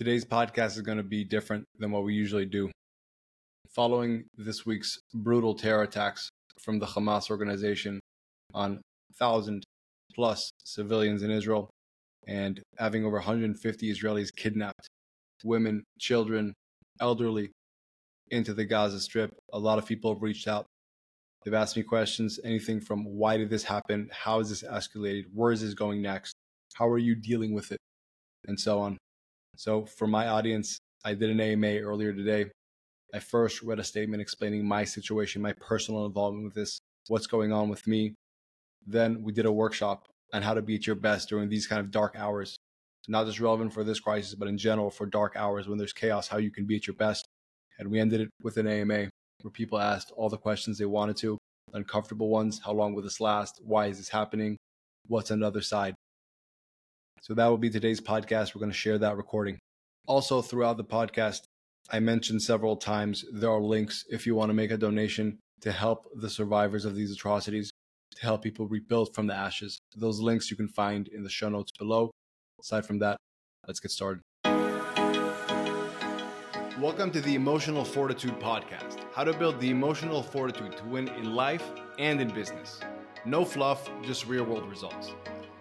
Today's podcast is going to be different than what we usually do. Following this week's brutal terror attacks from the Hamas organization on 1,000 plus civilians in Israel and having over 150 Israelis kidnapped, women, children, elderly, into the Gaza Strip, a lot of people have reached out. They've asked me questions, anything from why did this happen? How is this escalated? Where is this going next? How are you dealing with it? And so on. So, for my audience, I did an AMA earlier today. I first read a statement explaining my situation, my personal involvement with this, what's going on with me. Then we did a workshop on how to be at your best during these kind of dark hours, not just relevant for this crisis, but in general for dark hours when there's chaos, how you can be at your best. And we ended it with an AMA where people asked all the questions they wanted to, uncomfortable ones. How long will this last? Why is this happening? What's on the other side? So that will be today's podcast. We're going to share that recording. Also, throughout the podcast, I mentioned several times there are links if you want to make a donation to help the survivors of these atrocities, to help people rebuild from the ashes. Those links you can find in the show notes below. Aside from that, let's get started. Welcome to the Emotional Fortitude Podcast how to build the emotional fortitude to win in life and in business. No fluff, just real world results.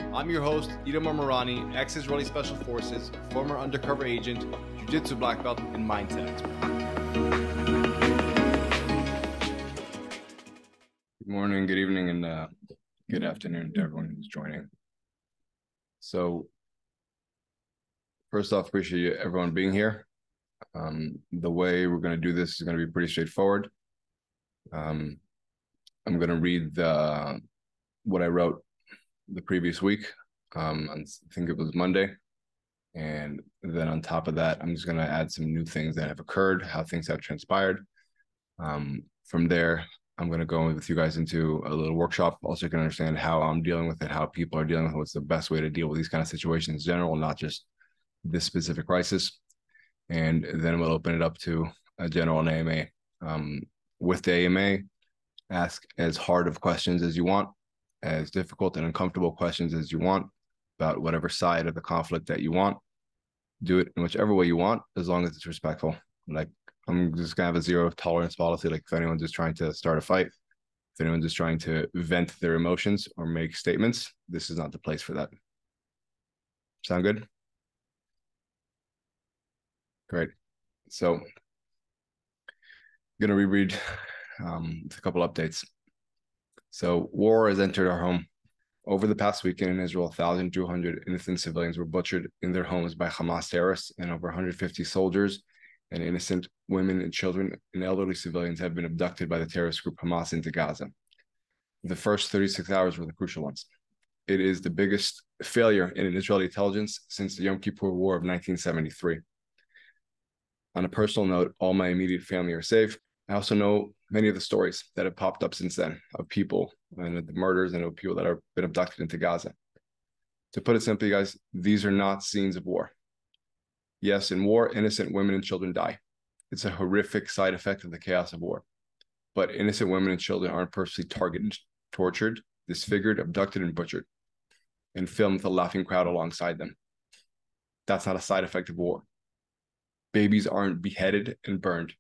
I'm your host, Itamar Marani, ex Israeli Special Forces, former undercover agent, Jiu Jitsu black belt, and mindset expert. Good morning, good evening, and uh, good afternoon to everyone who's joining. So, first off, appreciate everyone being here. Um, the way we're going to do this is going to be pretty straightforward. Um, I'm going to read the what I wrote the previous week. Um, I think it was Monday. And then on top of that, I'm just going to add some new things that have occurred, how things have transpired. Um, from there, I'm going to go with you guys into a little workshop. Also, can understand how I'm dealing with it, how people are dealing with it, what's the best way to deal with these kind of situations in general, not just this specific crisis. And then we'll open it up to a general AMA. Um, with the AMA, ask as hard of questions as you want as difficult and uncomfortable questions as you want about whatever side of the conflict that you want. Do it in whichever way you want, as long as it's respectful. Like I'm just gonna have a zero tolerance policy. Like if anyone's just trying to start a fight, if anyone's just trying to vent their emotions or make statements, this is not the place for that. Sound good? Great. So I'm gonna reread um, a couple updates. So war has entered our home. Over the past weekend in Israel, 1,200 innocent civilians were butchered in their homes by Hamas terrorists, and over 150 soldiers and innocent women and children and elderly civilians have been abducted by the terrorist group Hamas into Gaza. The first 36 hours were the crucial ones. It is the biggest failure in Israeli intelligence since the Yom Kippur War of 1973. On a personal note, all my immediate family are safe. I also know many of the stories that have popped up since then of people and the murders and of people that have been abducted into Gaza. To put it simply, guys, these are not scenes of war. Yes, in war, innocent women and children die. It's a horrific side effect of the chaos of war. But innocent women and children aren't purposely targeted, tortured, disfigured, abducted, and butchered, and filmed with a laughing crowd alongside them. That's not a side effect of war. Babies aren't beheaded and burned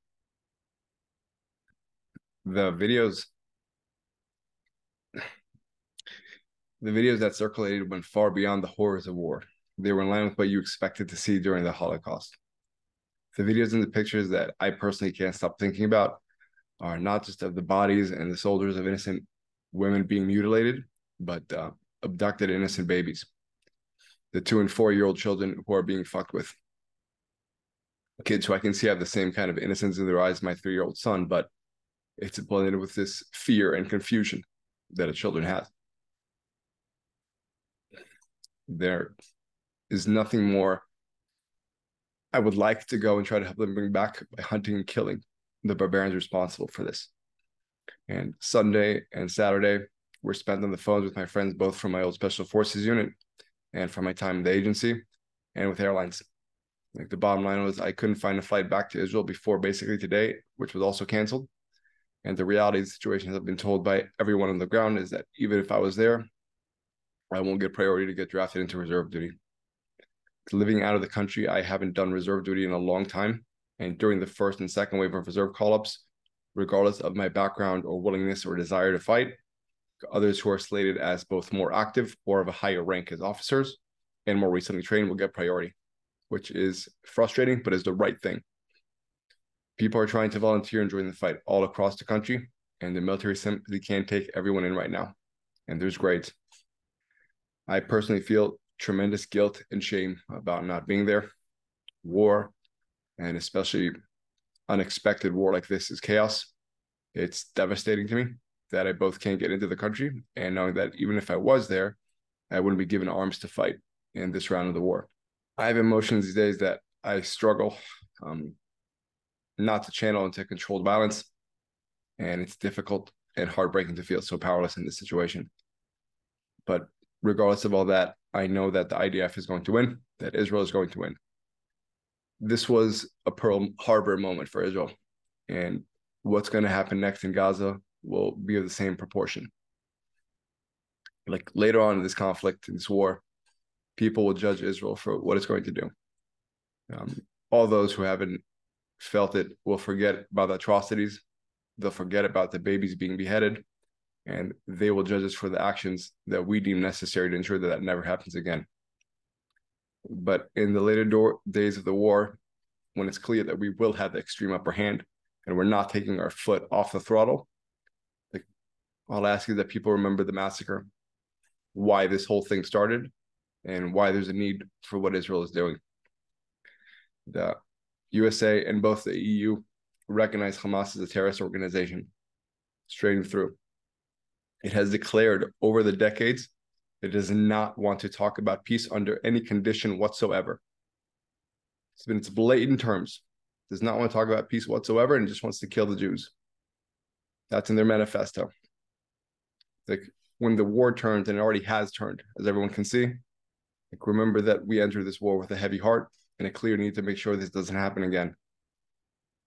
the videos the videos that circulated went far beyond the horrors of war. They were in line with what you expected to see during the Holocaust. The videos and the pictures that I personally can't stop thinking about are not just of the bodies and the soldiers of innocent women being mutilated, but uh, abducted innocent babies, the two and four year old children who are being fucked with. Kids who I can see have the same kind of innocence in their eyes as my three year old son, but it's blended with this fear and confusion that a children has. There is nothing more I would like to go and try to help them bring back by hunting and killing the barbarians responsible for this. And Sunday and Saturday were spent on the phones with my friends, both from my old special forces unit and from my time in the agency and with airlines. Like the bottom line was I couldn't find a flight back to Israel before basically today, which was also canceled. And the reality of the situation, as I've been told by everyone on the ground, is that even if I was there, I won't get priority to get drafted into reserve duty. living out of the country, I haven't done reserve duty in a long time. And during the first and second wave of reserve call ups, regardless of my background or willingness or desire to fight, others who are slated as both more active or of a higher rank as officers and more recently trained will get priority, which is frustrating, but is the right thing. People are trying to volunteer and join the fight all across the country, and the military simply can't take everyone in right now. And there's grades. I personally feel tremendous guilt and shame about not being there. War, and especially unexpected war like this, is chaos. It's devastating to me that I both can't get into the country, and knowing that even if I was there, I wouldn't be given arms to fight in this round of the war. I have emotions these days that I struggle um, not to channel into controlled violence, and it's difficult and heartbreaking to feel so powerless in this situation. But regardless of all that, I know that the IDF is going to win, that Israel is going to win. This was a Pearl Harbor moment for Israel. And what's going to happen next in Gaza will be of the same proportion. Like later on in this conflict, in this war, people will judge Israel for what it's going to do. Um, all those who haven't felt it will forget about the atrocities. They'll forget about the babies being beheaded and they will judge us for the actions that we deem necessary to ensure that that never happens again. But in the later days of the war, when it's clear that we will have the extreme upper hand and we're not taking our foot off the throttle, like, I'll ask you that people remember the massacre, why this whole thing started, and why there's a need for what Israel is doing. The USA and both the EU recognize Hamas as a terrorist organization straight through. It has declared over the decades it does not want to talk about peace under any condition whatsoever. It's been its blatant terms. Does not want to talk about peace whatsoever and just wants to kill the Jews. That's in their manifesto. Like when the war turns, and it already has turned, as everyone can see. Like remember that we entered this war with a heavy heart and a clear need to make sure this doesn't happen again.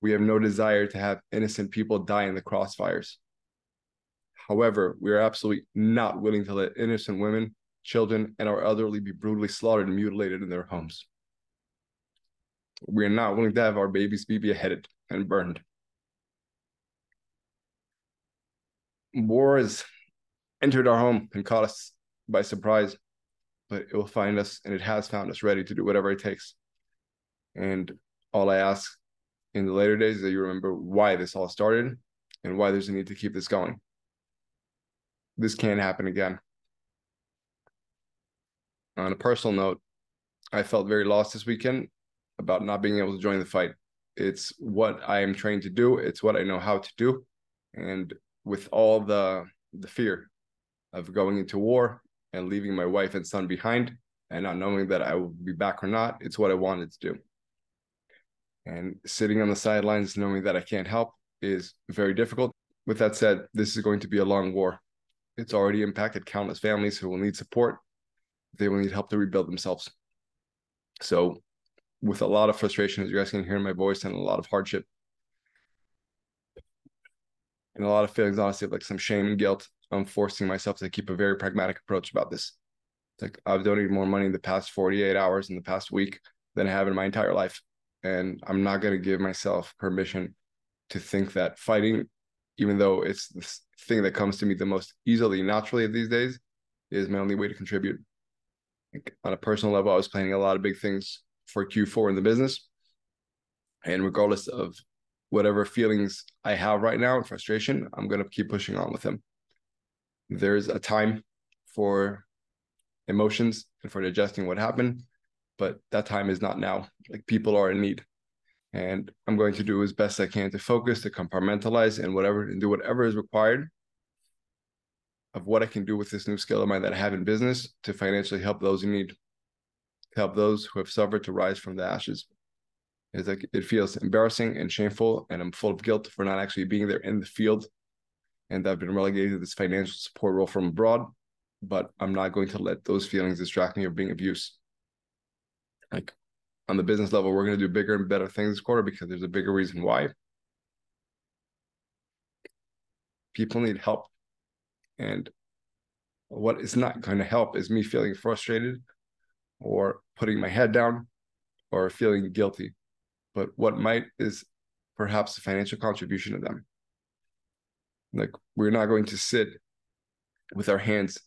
We have no desire to have innocent people die in the crossfires. However, we are absolutely not willing to let innocent women, children, and our elderly be brutally slaughtered and mutilated in their homes. We are not willing to have our babies be beheaded and burned. War has entered our home and caught us by surprise, but it will find us, and it has found us ready to do whatever it takes. And all I ask in the later days is that you remember why this all started and why there's a need to keep this going this can't happen again. On a personal note, I felt very lost this weekend about not being able to join the fight. It's what I am trained to do. It's what I know how to do, and with all the the fear of going into war and leaving my wife and son behind, and not knowing that I will be back or not, it's what I wanted to do. And sitting on the sidelines, knowing that I can't help, is very difficult. With that said, this is going to be a long war it's already impacted countless families who will need support. They will need help to rebuild themselves. So, with a lot of frustration, as you guys can hear in my voice, and a lot of hardship, and a lot of feelings, honestly, of like some shame and guilt, I'm forcing myself to keep a very pragmatic approach about this. It's like I've donated more money in the past 48 hours in the past week than I have in my entire life. And I'm not going to give myself permission to think that fighting even though it's the thing that comes to me the most easily, naturally these days, is my only way to contribute. Like on a personal level, I was planning a lot of big things for Q4 in the business. And regardless of whatever feelings I have right now and frustration, I'm going to keep pushing on with them. There's a time for emotions and for digesting what happened, but that time is not now. Like people are in need and I'm going to do as best I can to focus, to compartmentalize, and whatever, and do whatever is required of what I can do with this new skill of mine that I have in business to financially help those in need, to help those who have suffered to rise from the ashes. It's like it feels embarrassing and shameful, and I'm full of guilt for not actually being there in the field, and I've been relegated to this financial support role from abroad. But I'm not going to let those feelings distract me of being of use. Like on the business level, we're going to do bigger and better things this quarter because there's a bigger reason why. People need help. And what is not going to help is me feeling frustrated or putting my head down or feeling guilty. But what might is perhaps a financial contribution to them. Like we're not going to sit with our hands,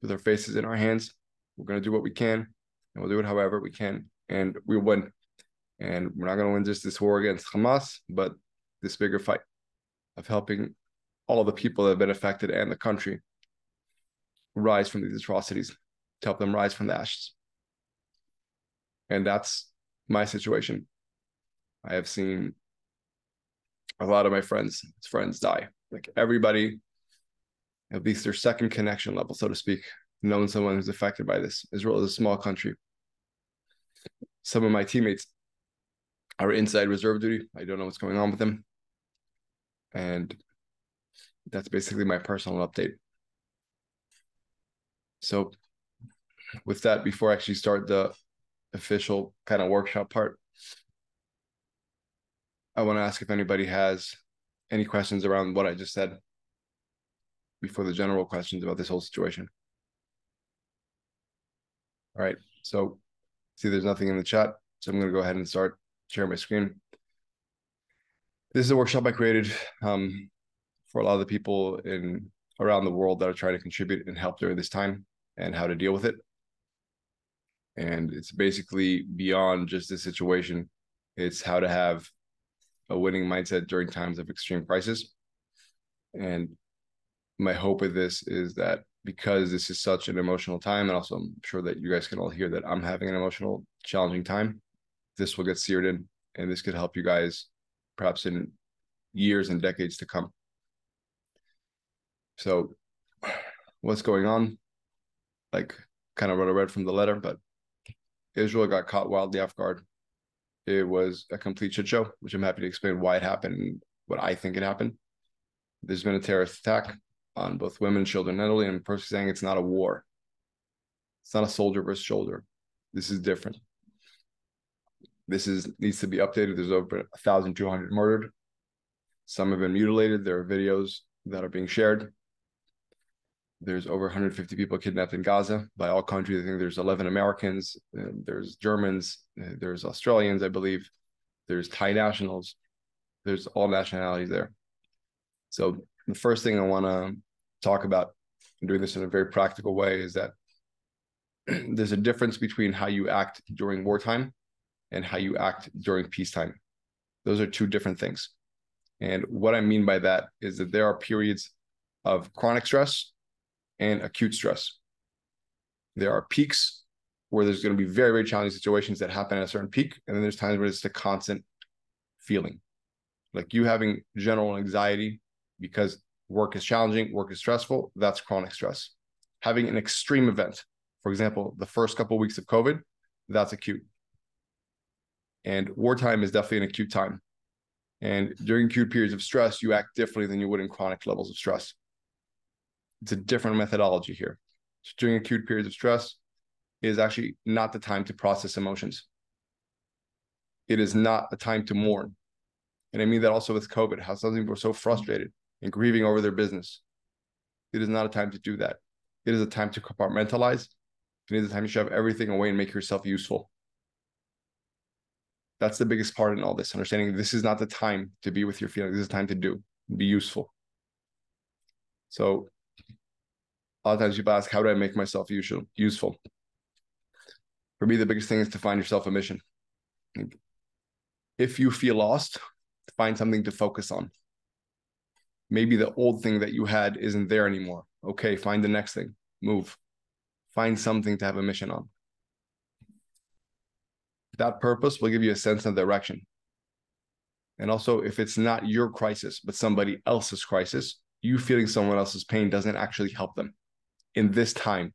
with our faces in our hands. We're going to do what we can, and we'll do it however we can, and we win. And we're not going to win just this war against Hamas, but this bigger fight of helping all of the people that have been affected and the country rise from these atrocities, to help them rise from the ashes. And that's my situation. I have seen a lot of my friends, friends die. Like everybody, at least their second connection level, so to speak, knowing someone who's affected by this. Israel is a small country. Some of my teammates are inside reserve duty. I don't know what's going on with them. And that's basically my personal update. So, with that, before I actually start the official kind of workshop part, I want to ask if anybody has any questions around what I just said before the general questions about this whole situation. All right, so see there's nothing in the chat, so I'm going to go ahead and start sharing my screen. This is a workshop I created um, for a lot of the people in around the world that are trying to contribute and help during this time and how to deal with it. And it's basically beyond just the situation. It's how to have a winning mindset during times of extreme crisis. And my hope with this is that because this is such an emotional time, and also I'm sure that you guys can all hear that I'm having an emotional, challenging time, this will get seared in and this could help you guys perhaps in years and decades to come. So, what's going on? Like, kind of what I read from the letter, but Israel got caught wildly off guard. It was a complete shit show, which I'm happy to explain why it happened and what I think it happened. There's been a terrorist attack on both women and children, not only I'm personally saying it's not a war. It's not a soldier versus shoulder. This is different. This is needs to be updated. There's over 1,200 murdered. Some have been mutilated. There are videos that are being shared. There's over 150 people kidnapped in Gaza by all countries. I think there's 11 Americans, uh, there's Germans, uh, there's Australians, I believe. There's Thai nationals. There's all nationalities there. So the first thing I want to talk about, doing this in a very practical way, is that there's a difference between how you act during wartime and how you act during peacetime. Those are two different things. And what I mean by that is that there are periods of chronic stress and acute stress. There are peaks where there's going to be very, very challenging situations that happen at a certain peak. And then there's times where it's a constant feeling like you having general anxiety because work is challenging, work is stressful. That's chronic stress. Having an extreme event, for example, the first couple of weeks of COVID, that's acute. And wartime is definitely an acute time. And during acute periods of stress, you act differently than you would in chronic levels of stress. It's a different methodology here. So during acute periods of stress is actually not the time to process emotions. It is not a time to mourn. And I mean that also with COVID, how some people are so frustrated and grieving over their business. It is not a time to do that. It is a time to compartmentalize. It is a time to shove everything away and make yourself useful. That's the biggest part in all this, understanding this is not the time to be with your feelings. This is time to do, be useful. So a lot of times people ask, how do I make myself useful? Useful. For me, the biggest thing is to find yourself a mission. If you feel lost, find something to focus on. Maybe the old thing that you had isn't there anymore. Okay, find the next thing. Move. Find something to have a mission on. That purpose will give you a sense of direction. And also, if it's not your crisis, but somebody else's crisis, you feeling someone else's pain doesn't actually help them in this time.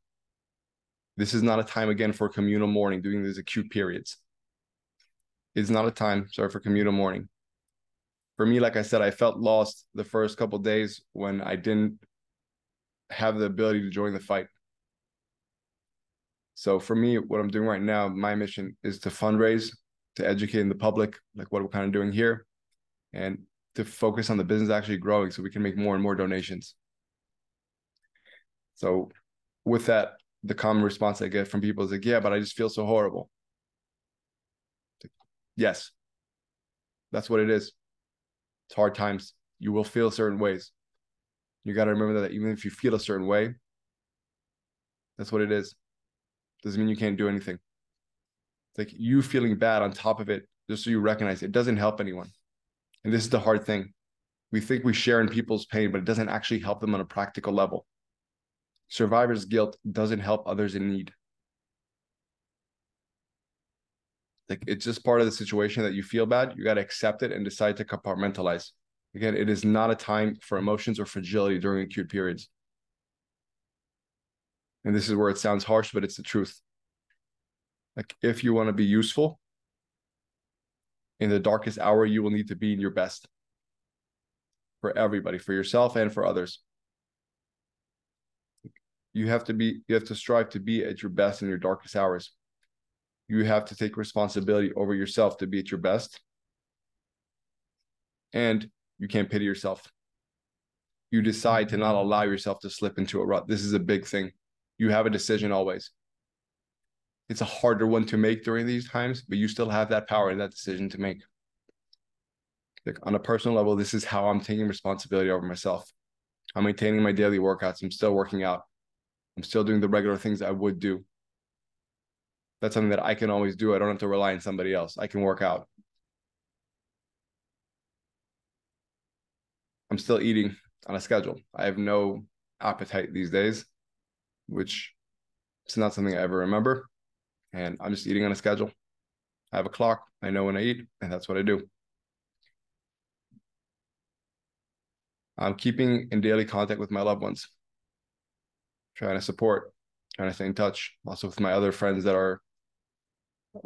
This is not a time again for communal mourning, doing these acute periods. It's not a time, sorry, for communal mourning. For me, like I said, I felt lost the first couple days when I didn't have the ability to join the fight. So for me, what I'm doing right now, my mission is to fundraise, to educate the public, like what we're kind of doing here, and to focus on the business actually growing so we can make more and more donations. So with that, the common response I get from people is like, yeah, but I just feel so horrible. Yes, that's what it is. It's hard times. You will feel certain ways. You got to remember that even if you feel a certain way, that's what it is. Doesn't mean you can't do anything. It's like you feeling bad on top of it, just so you recognize it doesn't help anyone. And this is the hard thing. We think we share in people's pain, but it doesn't actually help them on a practical level. Survivor's guilt doesn't help others in need. Like it's just part of the situation that you feel bad. You got to accept it and decide to compartmentalize. Again, it is not a time for emotions or fragility during acute periods. And this is where it sounds harsh, but it's the truth. Like if you want to be useful in the darkest hour, you will need to be in your best for everybody, for yourself and for others. You have to be, you have to strive to be at your best in your darkest hours you have to take responsibility over yourself to be at your best. And you can't pity yourself. You decide to not mm-hmm. allow yourself to slip into a rut. This is a big thing. You have a decision always. It's a harder one to make during these times, but you still have that power and that decision to make. Like on a personal level, this is how I'm taking responsibility over myself. I'm maintaining my daily workouts. I'm still working out. I'm still doing the regular things I would do that's something that I can always do. I don't have to rely on somebody else. I can work out. I'm still eating on a schedule. I have no appetite these days, which is not something I ever remember. And I'm just eating on a schedule. I have a clock. I know when I eat, and that's what I do. I'm keeping in daily contact with my loved ones, trying to support, trying to stay in touch. Also with my other friends that are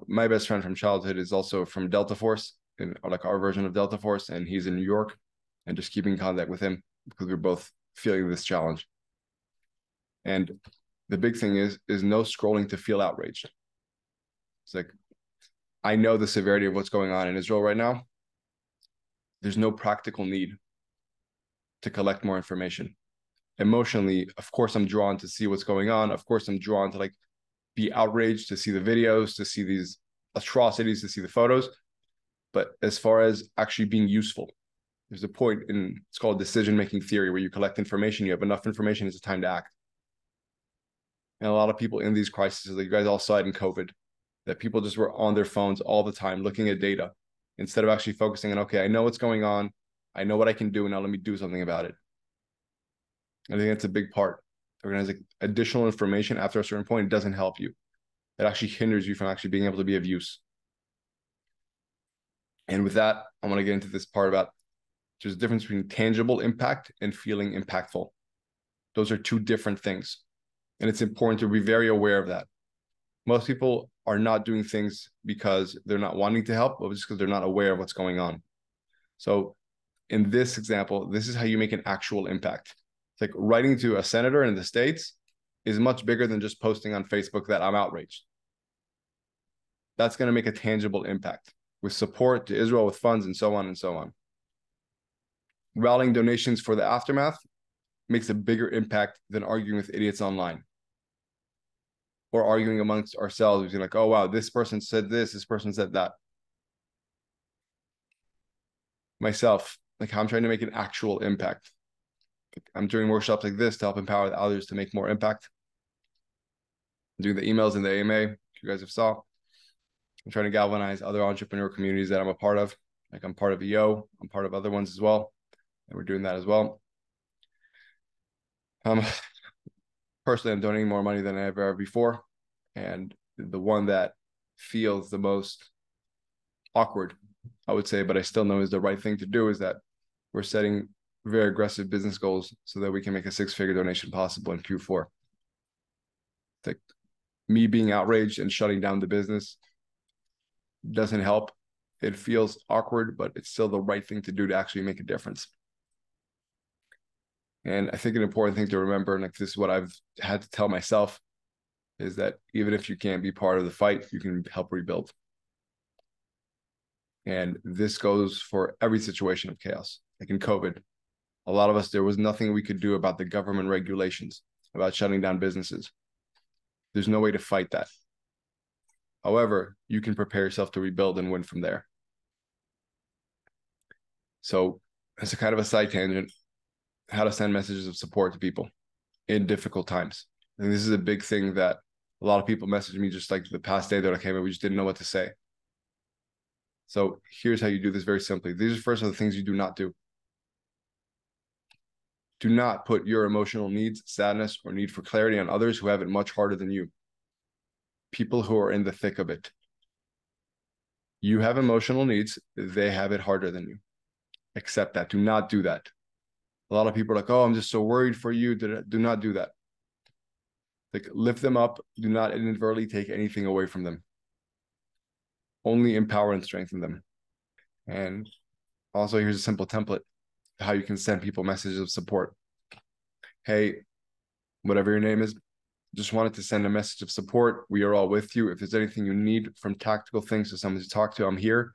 my best friend from childhood is also from Delta Force, and like our version of Delta Force, and he's in New York, and just keeping contact with him because we're both feeling this challenge. And the big thing is is no scrolling to feel outraged. It's like I know the severity of what's going on in Israel right now. There's no practical need to collect more information. Emotionally, of course, I'm drawn to see what's going on. Of course, I'm drawn to like be outraged to see the videos, to see these atrocities, to see the photos. But as far as actually being useful, there's a point in it's called decision making theory where you collect information, you have enough information, it's time to act. And a lot of people in these crises, like you guys all saw it in COVID, that people just were on their phones all the time looking at data instead of actually focusing on, okay, I know what's going on. I know what I can do. And now let me do something about it. I think that's a big part organizing additional information after a certain point, it doesn't help you. It actually hinders you from actually being able to be of use. And with that, I want to get into this part about there's a difference between tangible impact and feeling impactful. Those are two different things. And it's important to be very aware of that. Most people are not doing things because they're not wanting to help, but just because they're not aware of what's going on. So in this example, this is how you make an actual impact like writing to a senator in the states is much bigger than just posting on Facebook that I'm outraged. That's going to make a tangible impact with support to Israel, with funds, and so on and so on. Rallying donations for the aftermath makes a bigger impact than arguing with idiots online or arguing amongst ourselves. Being like, oh, wow, this person said this, this person said that. Myself, like, I'm trying to make an actual impact. I'm doing workshops like this to help empower others to make more impact. I'm doing the emails in the AMA, you guys have saw. I'm trying to galvanize other entrepreneur communities that I'm a part of. Like I'm part of EO, I'm part of other ones as well. And we're doing that as well. Um, personally, I'm donating more money than I ever before. And the one that feels the most awkward, I would say, but I still know is the right thing to do is that we're setting very aggressive business goals so that we can make a six figure donation possible in Q4. Like me being outraged and shutting down the business doesn't help. It feels awkward, but it's still the right thing to do to actually make a difference. And I think an important thing to remember, and like this is what I've had to tell myself, is that even if you can't be part of the fight, you can help rebuild. And this goes for every situation of chaos. Like in COVID, a lot of us there was nothing we could do about the government regulations about shutting down businesses There's no way to fight that. However, you can prepare yourself to rebuild and win from there. So, as a kind of a side tangent, how to send messages of support to people in difficult times. And this is a big thing that a lot of people message me just like the past day that I came in, we just didn't know what to say. So here's how you do this very simply. These are first of the things you do not do. Do not put your emotional needs, sadness, or need for clarity on others who have it much harder than you. People who are in the thick of it. You have emotional needs, they have it harder than you. Accept that. Do not do that. A lot of people are like, oh, I'm just so worried for you. Do not do that. Like lift them up. Do not inadvertently take anything away from them. Only empower and strengthen them. And also, here's a simple template how you can send people messages of support. Hey, whatever your name is, just wanted to send a message of support. We are all with you. If there's anything you need from tactical things to someone to talk to, I'm here.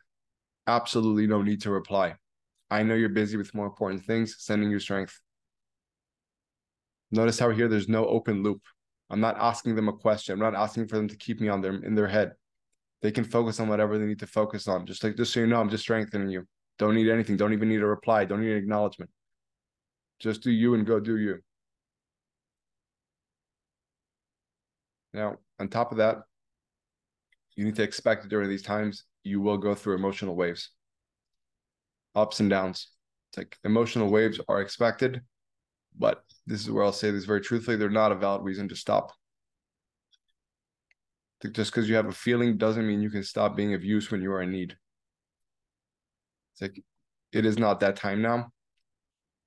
Absolutely no need to reply. I know you're busy with more important things, sending you strength. Notice how here there's no open loop. I'm not asking them a question. I'm not asking for them to keep me on their in their head. They can focus on whatever they need to focus on. Just like just so you know, I'm just strengthening you. Don't need anything. Don't even need a reply. Don't need an acknowledgement. Just do you and go do you. Now, on top of that, you need to expect that during these times, you will go through emotional waves, ups and downs. It's like emotional waves are expected, but this is where I'll say this very truthfully they're not a valid reason to stop. Just because you have a feeling doesn't mean you can stop being of use when you are in need. It's like it is not that time now.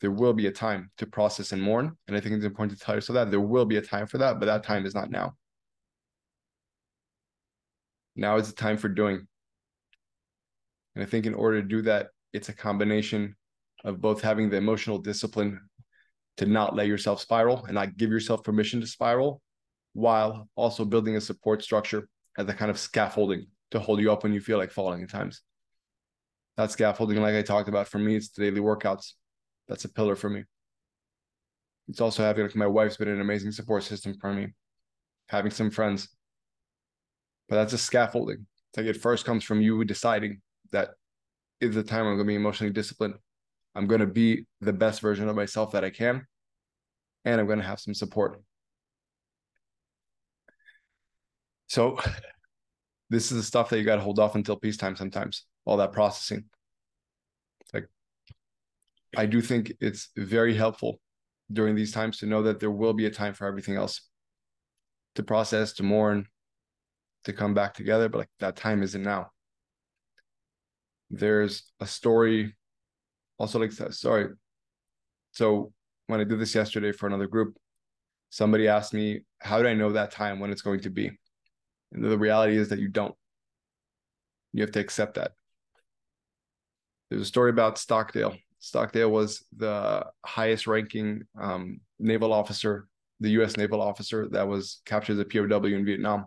There will be a time to process and mourn. And I think it's important to tell yourself that there will be a time for that, but that time is not now. Now is the time for doing. And I think in order to do that, it's a combination of both having the emotional discipline to not let yourself spiral and not give yourself permission to spiral, while also building a support structure as a kind of scaffolding to hold you up when you feel like falling at times that scaffolding, like I talked about, for me, it's the daily workouts. That's a pillar for me. It's also having like my wife's been an amazing support system for me, having some friends. But that's a scaffolding. It's like it first comes from you deciding that is the time I'm going to be emotionally disciplined. I'm going to be the best version of myself that I can, and I'm going to have some support. So, this is the stuff that you got to hold off until peacetime sometimes all that processing. Like, I do think it's very helpful during these times to know that there will be a time for everything else to process, to mourn, to come back together. But like that time isn't now. There's a story, also like sorry. So when I did this yesterday for another group, somebody asked me, "How do I know that time when it's going to be?" And the reality is that you don't. You have to accept that there's a story about Stockdale. Stockdale was the highest ranking um, naval officer, the U.S. naval officer that was captured as a POW in Vietnam.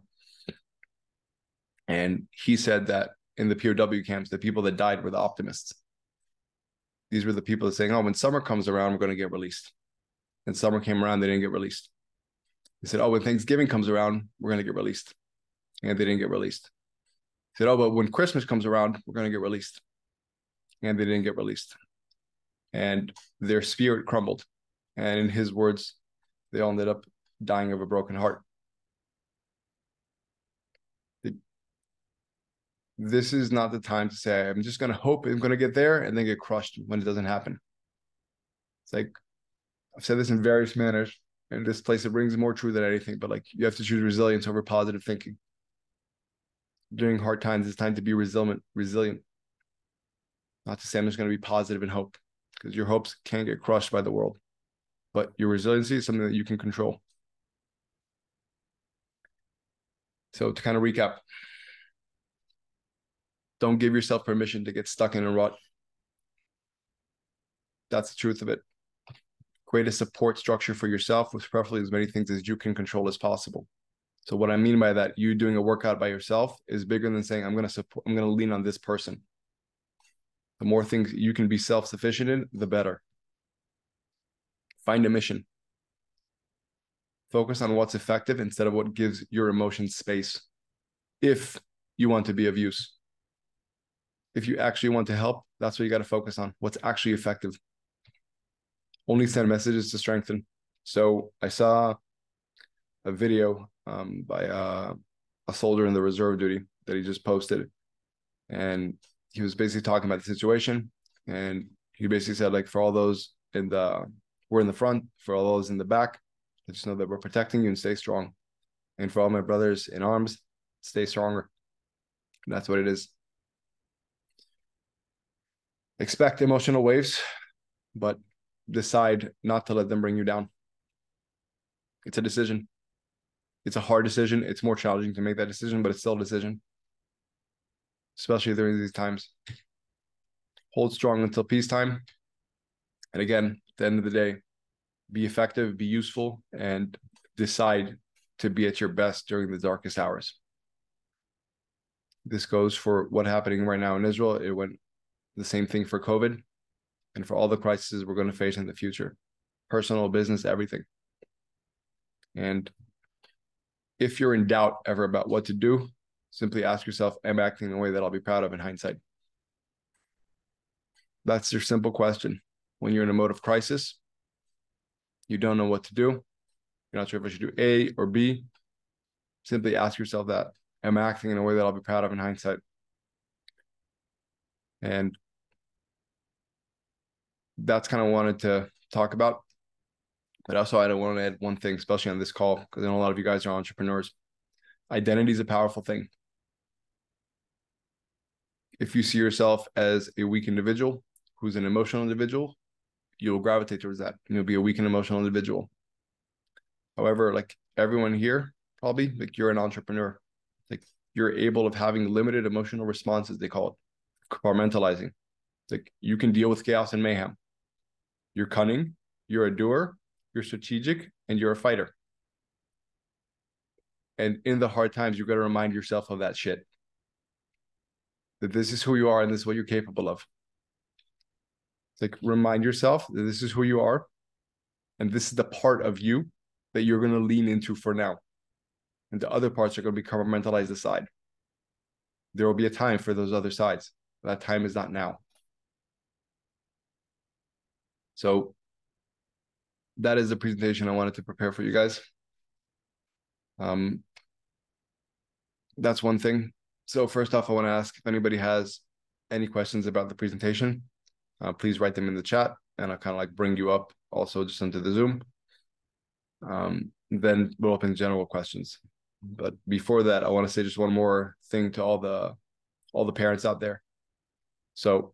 And he said that in the POW camps, the people that died were the optimists. These were the people that saying, "Oh, when summer comes around, we're going to get released." And summer came around, they didn't get released. He said, "Oh, when Thanksgiving comes around, we're going to get released," and they didn't get released. He said, "Oh, but when Christmas comes around, we're going to get released." And they didn't get released. And their spirit crumbled. And in his words, they all ended up dying of a broken heart. this is not the time to say, I'm just going to hope I'm going to get there and then get crushed when it doesn't happen. It's like, I've said this in various manners. In this place, it rings more true than anything, but like you have to choose resilience over positive thinking. During hard times, it's time to be resilient, resilient. Not to say I'm just going to be positive and hope, because your hopes can get crushed by the world. But your resiliency is something that you can control. So to kind of recap, don't give yourself permission to get stuck in a rut. That's the truth of it. Create a support structure for yourself with preferably as many things as you can control as possible. So what I mean by that, you doing a workout by yourself is bigger than saying I'm going to support I'm going to lean on this person. The more things you can be self sufficient in, the better. Find a mission. Focus on what's effective instead of what gives your emotions space. If you want to be of use, if you actually want to help, that's what you got to focus on. What's actually effective. Only send messages to strengthen. So I saw a video um, by uh, a soldier in the reserve duty that he just posted, and he was basically talking about the situation, and he basically said like for all those in the we're in the front, for all those in the back, I just know that we're protecting you and stay strong. And for all my brothers in arms, stay stronger. And that's what it is. Expect emotional waves, but decide not to let them bring you down. It's a decision. It's a hard decision. It's more challenging to make that decision, but it's still a decision, especially during these times. Hold strong until peacetime. And again, at the end of the day, be effective, be useful, and decide to be at your best during the darkest hours. This goes for what's happening right now in Israel. It went the same thing for COVID and for all the crises we're going to face in the future personal, business, everything. And if you're in doubt ever about what to do, simply ask yourself, Am I acting in a way that I'll be proud of in hindsight? That's your simple question. When you're in a mode of crisis, you don't know what to do, you're not sure if I should do A or B, simply ask yourself that. Am I acting in a way that I'll be proud of in hindsight? And that's kind of wanted to talk about. But also, I don't want to add one thing, especially on this call, because I know a lot of you guys are entrepreneurs. Identity is a powerful thing. If you see yourself as a weak individual who's an emotional individual, you'll gravitate towards that. You'll be a weak and emotional individual. However, like everyone here, probably like you're an entrepreneur. Like you're able of having limited emotional responses, they call it compartmentalizing. Like you can deal with chaos and mayhem. You're cunning, you're a doer, you're strategic, and you're a fighter. And in the hard times, you've got to remind yourself of that shit. That this is who you are and this is what you're capable of. Like remind yourself that this is who you are, and this is the part of you that you're going to lean into for now. And the other parts are going to be compartmentalized aside. There will be a time for those other sides. That time is not now. So that is the presentation I wanted to prepare for you guys. Um, that's one thing. So first off, I want to ask if anybody has any questions about the presentation, uh, please write them in the chat and I'll kind of like bring you up also just into the Zoom. Um, then we'll open general questions. But before that, I want to say just one more thing to all the all the parents out there. So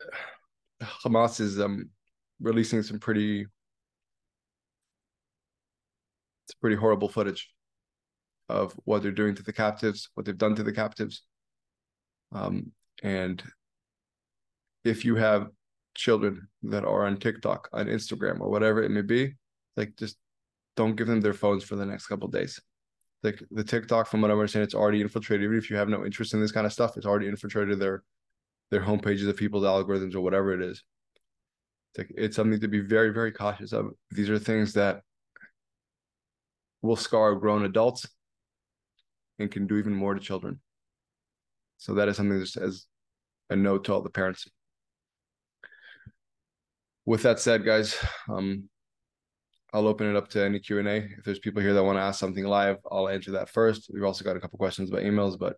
Hamas is um, releasing some pretty it's pretty horrible footage of what they're doing to the captives, what they've done to the captives. Um, and if you have children that are on TikTok, on Instagram, or whatever it may be, like just don't give them their phones for the next couple days. Like the TikTok, from what I understand, it's already infiltrated. Even if you have no interest in this kind of stuff, it's already infiltrated their their homepages of people's algorithms or whatever it is. It's like it's something to be very, very cautious of. These are things that will scar grown adults and can do even more to children. So that is something just as a note to all the parents. With that said, guys, um, I'll open it up to any Q and A. If there's people here that want to ask something live, I'll answer that first. We've also got a couple questions by emails, but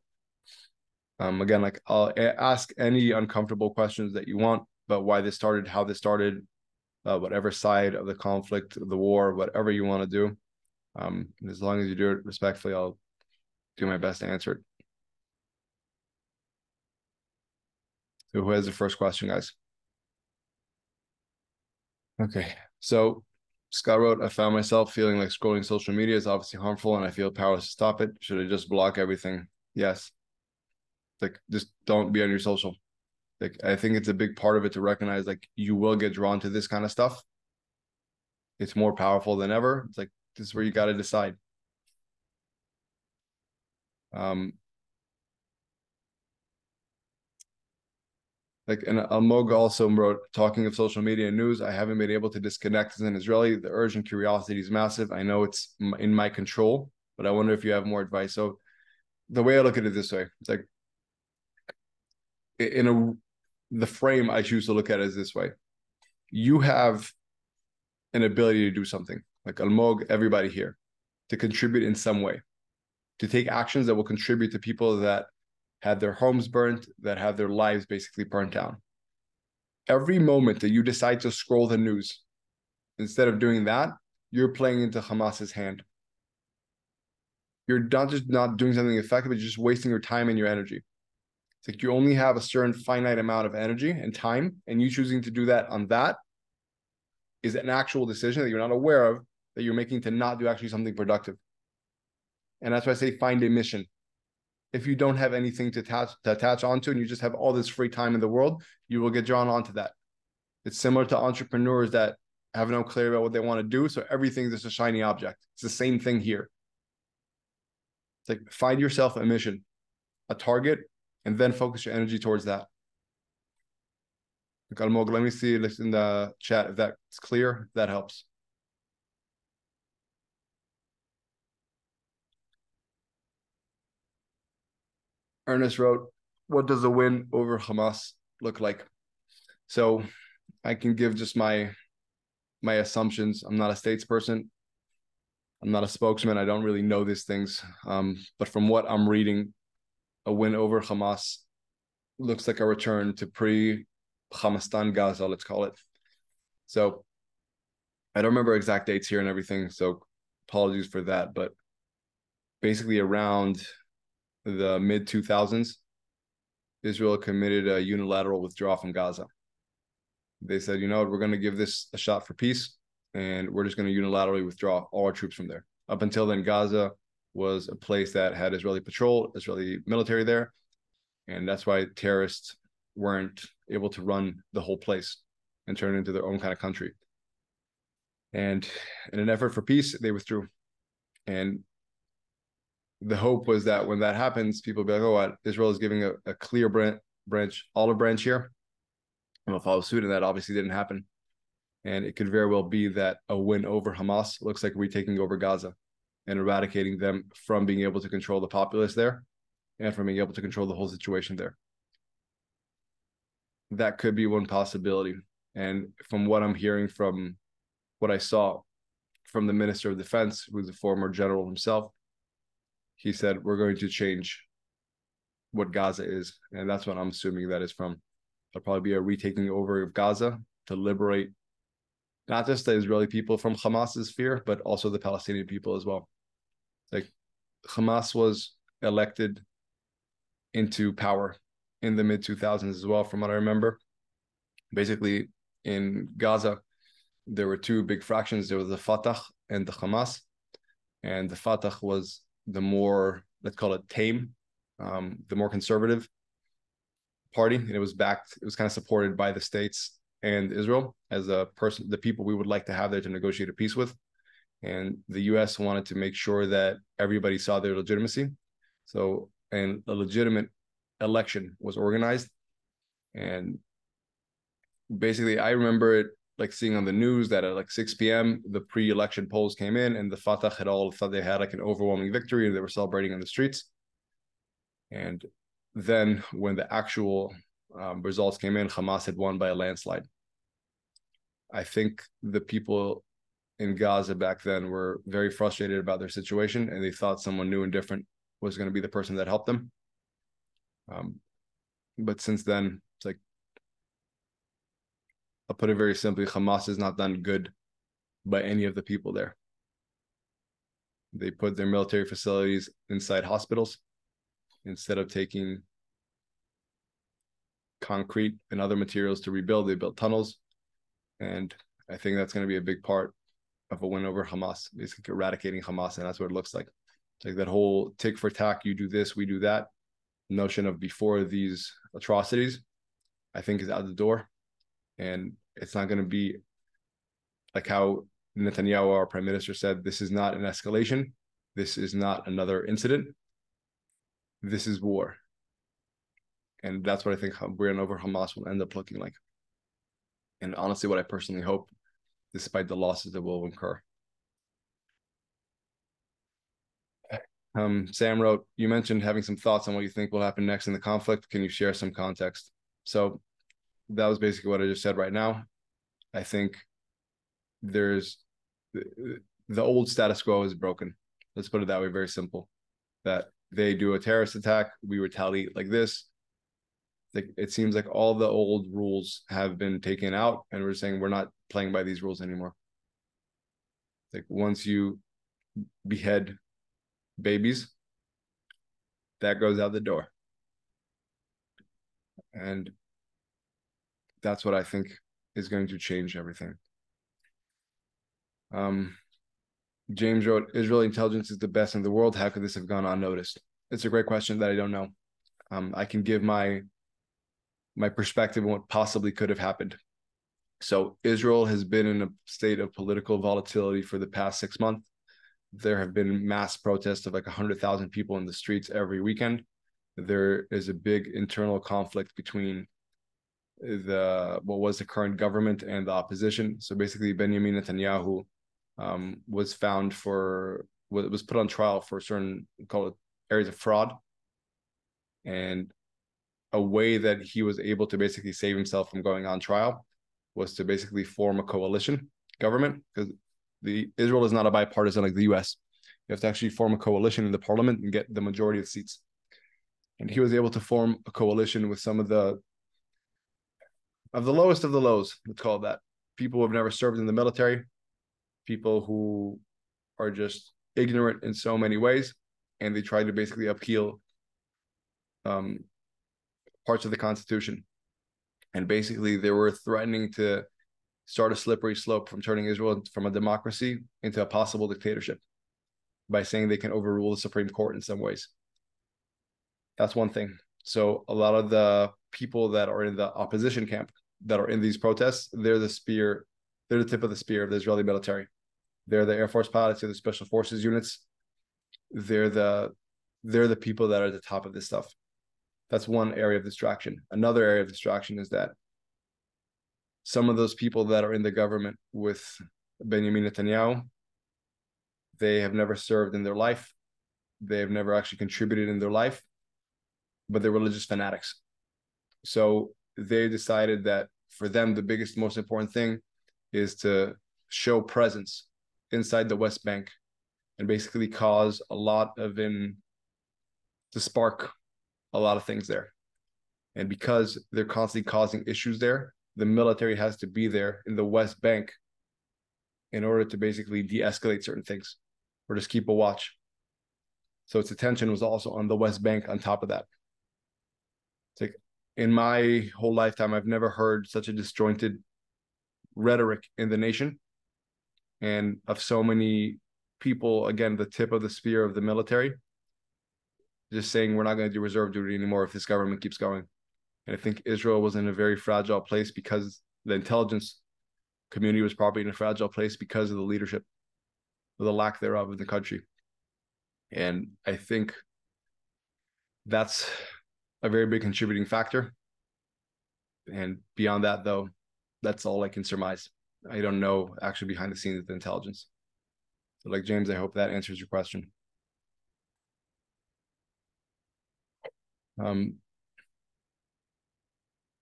um, again, like I'll ask any uncomfortable questions that you want about why this started, how this started, uh, whatever side of the conflict, the war, whatever you want to do. Um, as long as you do it respectfully, I'll do my best to answer it. So who has the first question, guys? Okay, so Scott wrote, I found myself feeling like scrolling social media is obviously harmful and I feel powerless to stop it. Should I just block everything? Yes like just don't be on your social like i think it's a big part of it to recognize like you will get drawn to this kind of stuff it's more powerful than ever it's like this is where you got to decide um like and Almog also wrote, talking of social media and news, I haven't been able to disconnect as an Israeli. The urge and curiosity is massive. I know it's in my control, but I wonder if you have more advice. So the way I look at it this way, it's like in a the frame I choose to look at it is this way. You have an ability to do something, like Almog, everybody here, to contribute in some way, to take actions that will contribute to people that had their homes burnt, that have their lives basically burnt down. Every moment that you decide to scroll the news, instead of doing that, you're playing into Hamas's hand. You're not just not doing something effective, you're just wasting your time and your energy. It's like you only have a certain finite amount of energy and time, and you choosing to do that on that is an actual decision that you're not aware of that you're making to not do actually something productive. And that's why I say find a mission if you don't have anything to attach to attach onto and you just have all this free time in the world, you will get drawn onto that. It's similar to entrepreneurs that have no clarity about what they want to do. So everything is just a shiny object. It's the same thing here. It's like find yourself a mission, a target, and then focus your energy towards that. let me see in the chat if that's clear, if that helps. Ernest wrote, What does a win over Hamas look like? So I can give just my my assumptions. I'm not a statesperson. I'm not a spokesman. I don't really know these things. Um, but from what I'm reading, a win over Hamas looks like a return to pre Hamastan Gaza, let's call it. So I don't remember exact dates here and everything. So apologies for that. But basically around the mid 2000s, Israel committed a unilateral withdrawal from Gaza. They said, you know what, we're going to give this a shot for peace, and we're just going to unilaterally withdraw all our troops from there. Up until then, Gaza was a place that had Israeli patrol, Israeli military there, and that's why terrorists weren't able to run the whole place and turn it into their own kind of country. And in an effort for peace, they withdrew. And the hope was that when that happens, people be like, "Oh, what Israel is giving a, a clear branch, branch, olive branch here," and will follow suit. And that obviously didn't happen. And it could very well be that a win over Hamas looks like retaking over Gaza and eradicating them from being able to control the populace there and from being able to control the whole situation there. That could be one possibility. And from what I'm hearing from what I saw from the Minister of Defense, who's a former general himself, he said we're going to change what Gaza is, and that's what I'm assuming that is from. There'll probably be a retaking over of Gaza to liberate not just the Israeli people from Hamas's fear, but also the Palestinian people as well. Like Hamas was elected into power in the mid 2000s as well, from what I remember. Basically, in Gaza, there were two big fractions. There was the Fatah and the Hamas, and the Fatah was the more let's call it tame, um, the more conservative party, and it was backed. It was kind of supported by the states and Israel as a person, the people we would like to have there to negotiate a peace with. And the U.S. wanted to make sure that everybody saw their legitimacy. So, and a legitimate election was organized, and basically, I remember it like seeing on the news that at like 6 p.m. the pre-election polls came in and the Fatah had all thought they had like an overwhelming victory and they were celebrating in the streets. And then when the actual um, results came in, Hamas had won by a landslide. I think the people in Gaza back then were very frustrated about their situation and they thought someone new and different was going to be the person that helped them. Um, but since then, I'll put it very simply Hamas has not done good by any of the people there. They put their military facilities inside hospitals instead of taking concrete and other materials to rebuild. They built tunnels. And I think that's going to be a big part of a win over Hamas, basically eradicating Hamas. And that's what it looks like. It's like that whole tick for tack, you do this, we do that notion of before these atrocities, I think is out the door and it's not going to be like how Netanyahu, our prime minister, said this is not an escalation. This is not another incident. This is war. And that's what I think we're in over Hamas will end up looking like. And honestly, what I personally hope, despite the losses that we'll incur. Um, Sam wrote, you mentioned having some thoughts on what you think will happen next in the conflict. Can you share some context? So that was basically what I just said right now. I think there's the, old status quo is broken. Let's put it that way, very simple. That they do a terrorist attack, we retaliate like this. It seems like all the old rules have been taken out, and we're saying we're not playing by these rules anymore. Like once you behead babies, that goes out the door. And that's what I think is going to change everything. Um, James wrote, Israeli intelligence is the best in the world. How could this have gone unnoticed? It's a great question that I don't know. Um, I can give my my perspective on what possibly could have happened. So Israel has been in a state of political volatility for the past six months. There have been mass protests of like 100,000 people in the streets every weekend. There is a big internal conflict between the what was the current government and the opposition. So basically, Benjamin Netanyahu um, was found for was put on trial for certain call it areas of fraud, and a way that he was able to basically save himself from going on trial was to basically form a coalition government because the Israel is not a bipartisan like the U.S. You have to actually form a coalition in the parliament and get the majority of seats. And he was able to form a coalition with some of the of the lowest of the lows, let's call it that. People who have never served in the military, people who are just ignorant in so many ways, and they try to basically upheal um, parts of the Constitution. And basically, they were threatening to start a slippery slope from turning Israel from a democracy into a possible dictatorship by saying they can overrule the Supreme Court in some ways. That's one thing. So a lot of the people that are in the opposition camp that are in these protests, they're the spear, they're the tip of the spear of the Israeli military. They're the Air Force pilots, they're the special forces units. They're the they're the people that are at the top of this stuff. That's one area of distraction. Another area of distraction is that some of those people that are in the government with Benjamin Netanyahu, they have never served in their life. They have never actually contributed in their life, but they're religious fanatics. So they decided that for them, the biggest, most important thing is to show presence inside the West Bank and basically cause a lot of in to spark a lot of things there. And because they're constantly causing issues there, the military has to be there in the West Bank in order to basically de-escalate certain things or just keep a watch. So its attention was also on the West Bank on top of that. It's like in my whole lifetime, I've never heard such a disjointed rhetoric in the nation and of so many people, again, the tip of the spear of the military, just saying we're not going to do reserve duty anymore if this government keeps going. And I think Israel was in a very fragile place because the intelligence community was probably in a fragile place because of the leadership, or the lack thereof in the country. And I think that's a very big contributing factor. And beyond that, though, that's all I can surmise. I don't know actually behind the scenes of the intelligence. So, like James, I hope that answers your question. Um,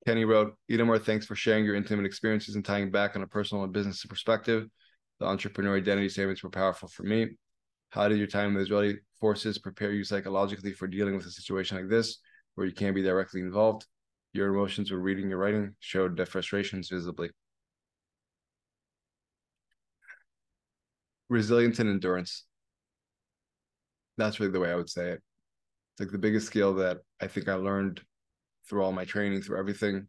Kenny wrote, Itamar, thanks for sharing your intimate experiences and tying back on a personal and business perspective. The entrepreneur identity statements were powerful for me. How did your time in the Israeli forces prepare you psychologically for dealing with a situation like this, where you can't be directly involved? Your emotions when reading your writing showed the frustrations visibly. Resilience and endurance. That's really the way I would say it. It's like the biggest skill that I think I learned through all my training, through everything,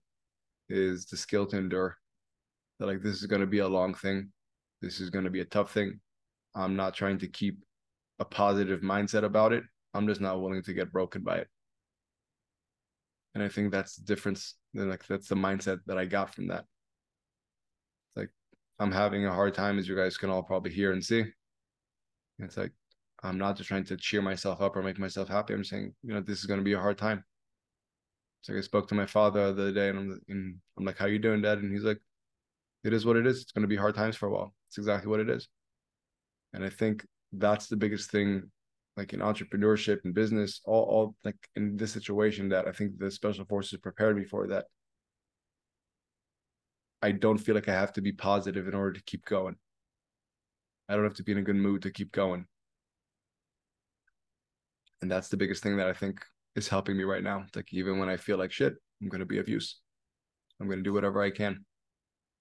is the skill to endure. That like this is going to be a long thing. This is going to be a tough thing. I'm not trying to keep a positive mindset about it. I'm just not willing to get broken by it. And I think that's the difference. Like that's the mindset that I got from that. It's like I'm having a hard time, as you guys can all probably hear and see. It's like I'm not just trying to cheer myself up or make myself happy. I'm saying, you know, this is going to be a hard time. It's Like I spoke to my father the other day, and I'm, and I'm like, "How you doing, Dad?" And he's like, "It is what it is. It's going to be hard times for a while. It's exactly what it is." And I think that's the biggest thing, like in entrepreneurship and business, all, all like in this situation that I think the special forces prepared me for. That I don't feel like I have to be positive in order to keep going. I don't have to be in a good mood to keep going. And that's the biggest thing that I think is helping me right now. Like even when I feel like shit, I'm going to be of use. I'm going to do whatever I can.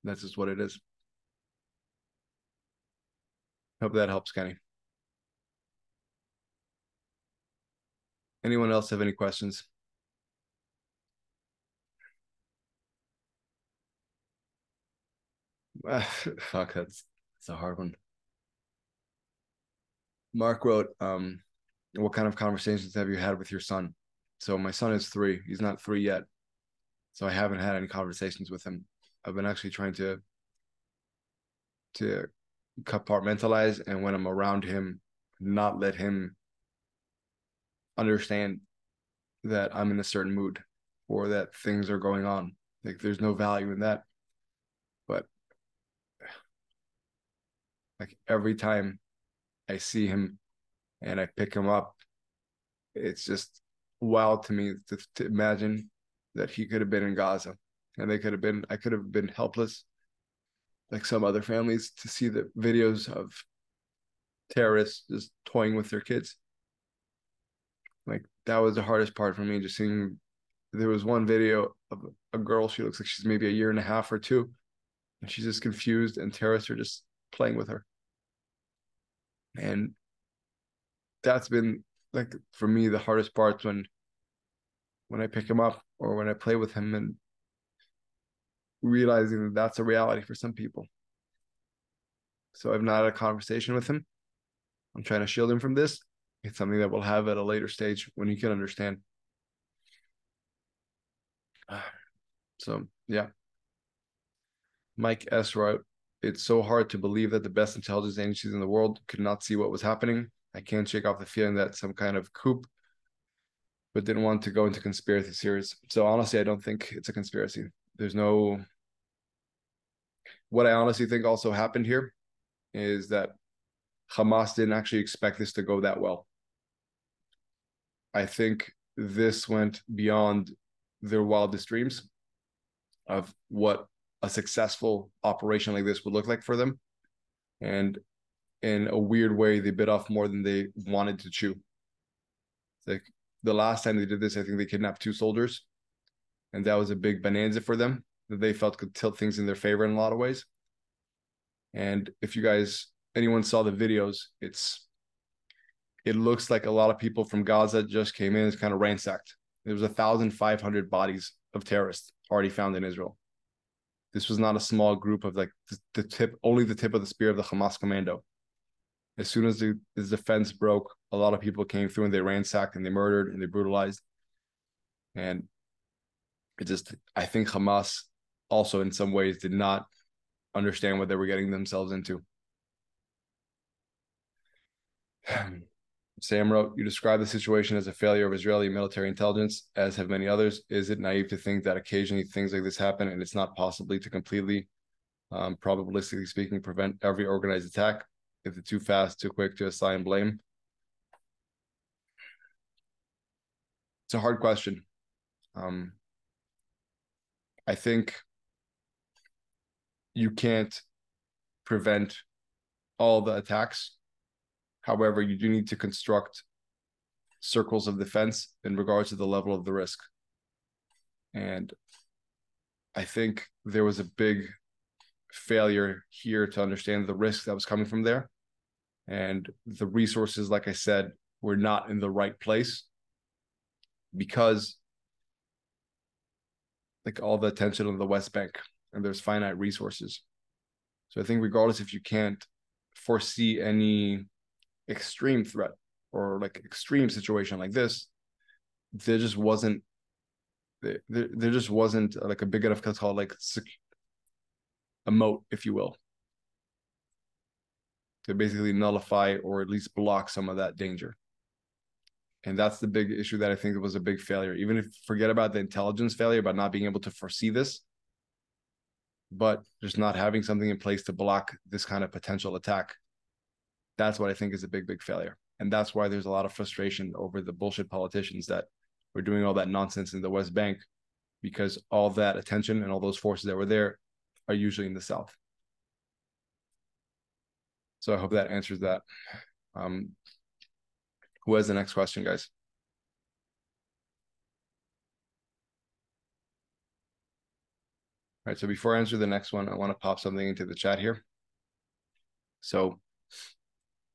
That's just what it is. Hope that helps, Kenny. Anyone else have any questions? Fuck, that's that's a hard one. Mark wrote, um, what kind of conversations have you had with your son? So my son is three. He's not three yet. So I haven't had any conversations with him. I've been actually trying to to compartmentalize and when I'm around him, not let him understand that I'm in a certain mood or that things are going on. Like there's no value in that. But like every time I see him and I pick him up, it's just wild to me to, to imagine that he could have been in Gaza and they could have been, I could have been helpless like some other families to see the videos of terrorists just toying with their kids. Like that was the hardest part for me, just seeing there was one video of a girl, she looks like she's maybe a year and a half or two, and she's just confused and terrorists are just playing with her. And that's been like for me the hardest part when when I pick him up or when I play with him and realizing that that's a reality for some people. So I've not had a conversation with him. I'm trying to shield him from this. It's something that we'll have at a later stage when you can understand. So yeah. Mike S. wrote, it's so hard to believe that the best intelligence agencies in the world could not see what was happening. I can't shake off the feeling that some kind of coup, but didn't want to go into conspiracy theories. So honestly, I don't think it's a conspiracy. There's no. What I honestly think also happened here is that Hamas didn't actually expect this to go that well. I think this went beyond their wildest dreams of what a successful operation like this would look like for them. And in a weird way, they bit off more than they wanted to chew. Like the last time they did this, I think they kidnapped two soldiers, and that was a big bonanza for them that they felt could tilt things in their favor in a lot of ways. And if you guys, anyone saw the videos, it's it looks like a lot of people from Gaza just came in, it's kind of ransacked. There was a thousand five hundred bodies of terrorists already found in Israel. This was not a small group of like the, the tip, only the tip of the spear of the Hamas commando. As soon as the, the defense broke, a lot of people came through and they ransacked and they murdered and they brutalized. And it just, I think Hamas also in some ways did not understand what they were getting themselves into. Hmm. Sam wrote, You describe the situation as a failure of Israeli military intelligence, as have many others. Is it naive to think that occasionally things like this happen and it's not possibly to completely, um, probabilistically speaking, prevent every organized attack if they're too fast, too quick to assign blame? It's a hard question. Um, I think you can't prevent all the attacks However, you do need to construct circles of defense in regards to the level of the risk. And I think there was a big failure here to understand the risk that was coming from there. And the resources, like I said, were not in the right place because like all the attention on the West Bank and there's finite resources. So I think regardless if you can't foresee any extreme threat or like extreme situation like this, there just wasn't there, there just wasn't uh, like a big enough call like a moat, if you will, to basically nullify or at least block some of that danger. And that's the big issue that I think was a big failure. Even if forget about the intelligence failure, about not being able to foresee this, but just not having something in place to block this kind of potential attack. That's what I think is a big, big failure. And that's why there's a lot of frustration over the bullshit politicians that were doing all that nonsense in the West Bank, because all that attention and all those forces that were there are usually in the South. So I hope that answers that. Um, who has the next question, guys? All right, so before I answer the next one, I want to pop something into the chat here. So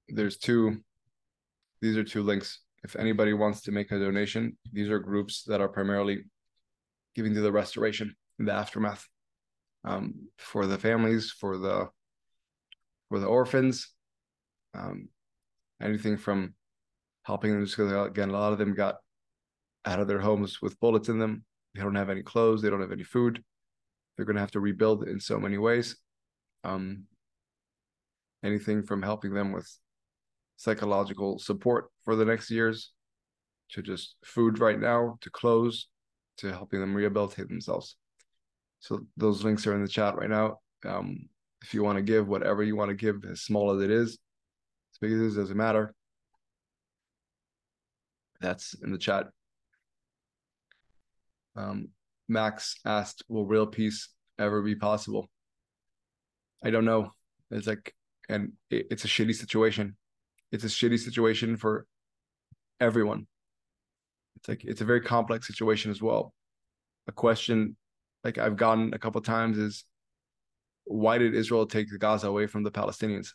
there's two, these are two links. If anybody wants to make a donation, these are groups that are primarily giving to the restoration in the aftermath um, for the families, for the for the orphans, um, anything from helping them just because again a lot of them got out of their homes with bullets in them. They don't have any clothes. They don't have any food. They're going to have to rebuild in so many ways. Um, anything from helping them with psychological support for the next years to just food right now to clothes to helping them rehabilitate themselves. So those links are in the chat right now. Um, if you want to give whatever you want to give, as small as it is, as big as it is, doesn't matter. That's in the chat. Um, Max asked, "Will real peace ever be possible?" I don't know. It's like, and it, it's a shitty situation. It's a shitty situation for everyone. It's like it's a very complex situation as well. A question like I've gotten a couple times is why did Israel take the Gaza away from the Palestinians?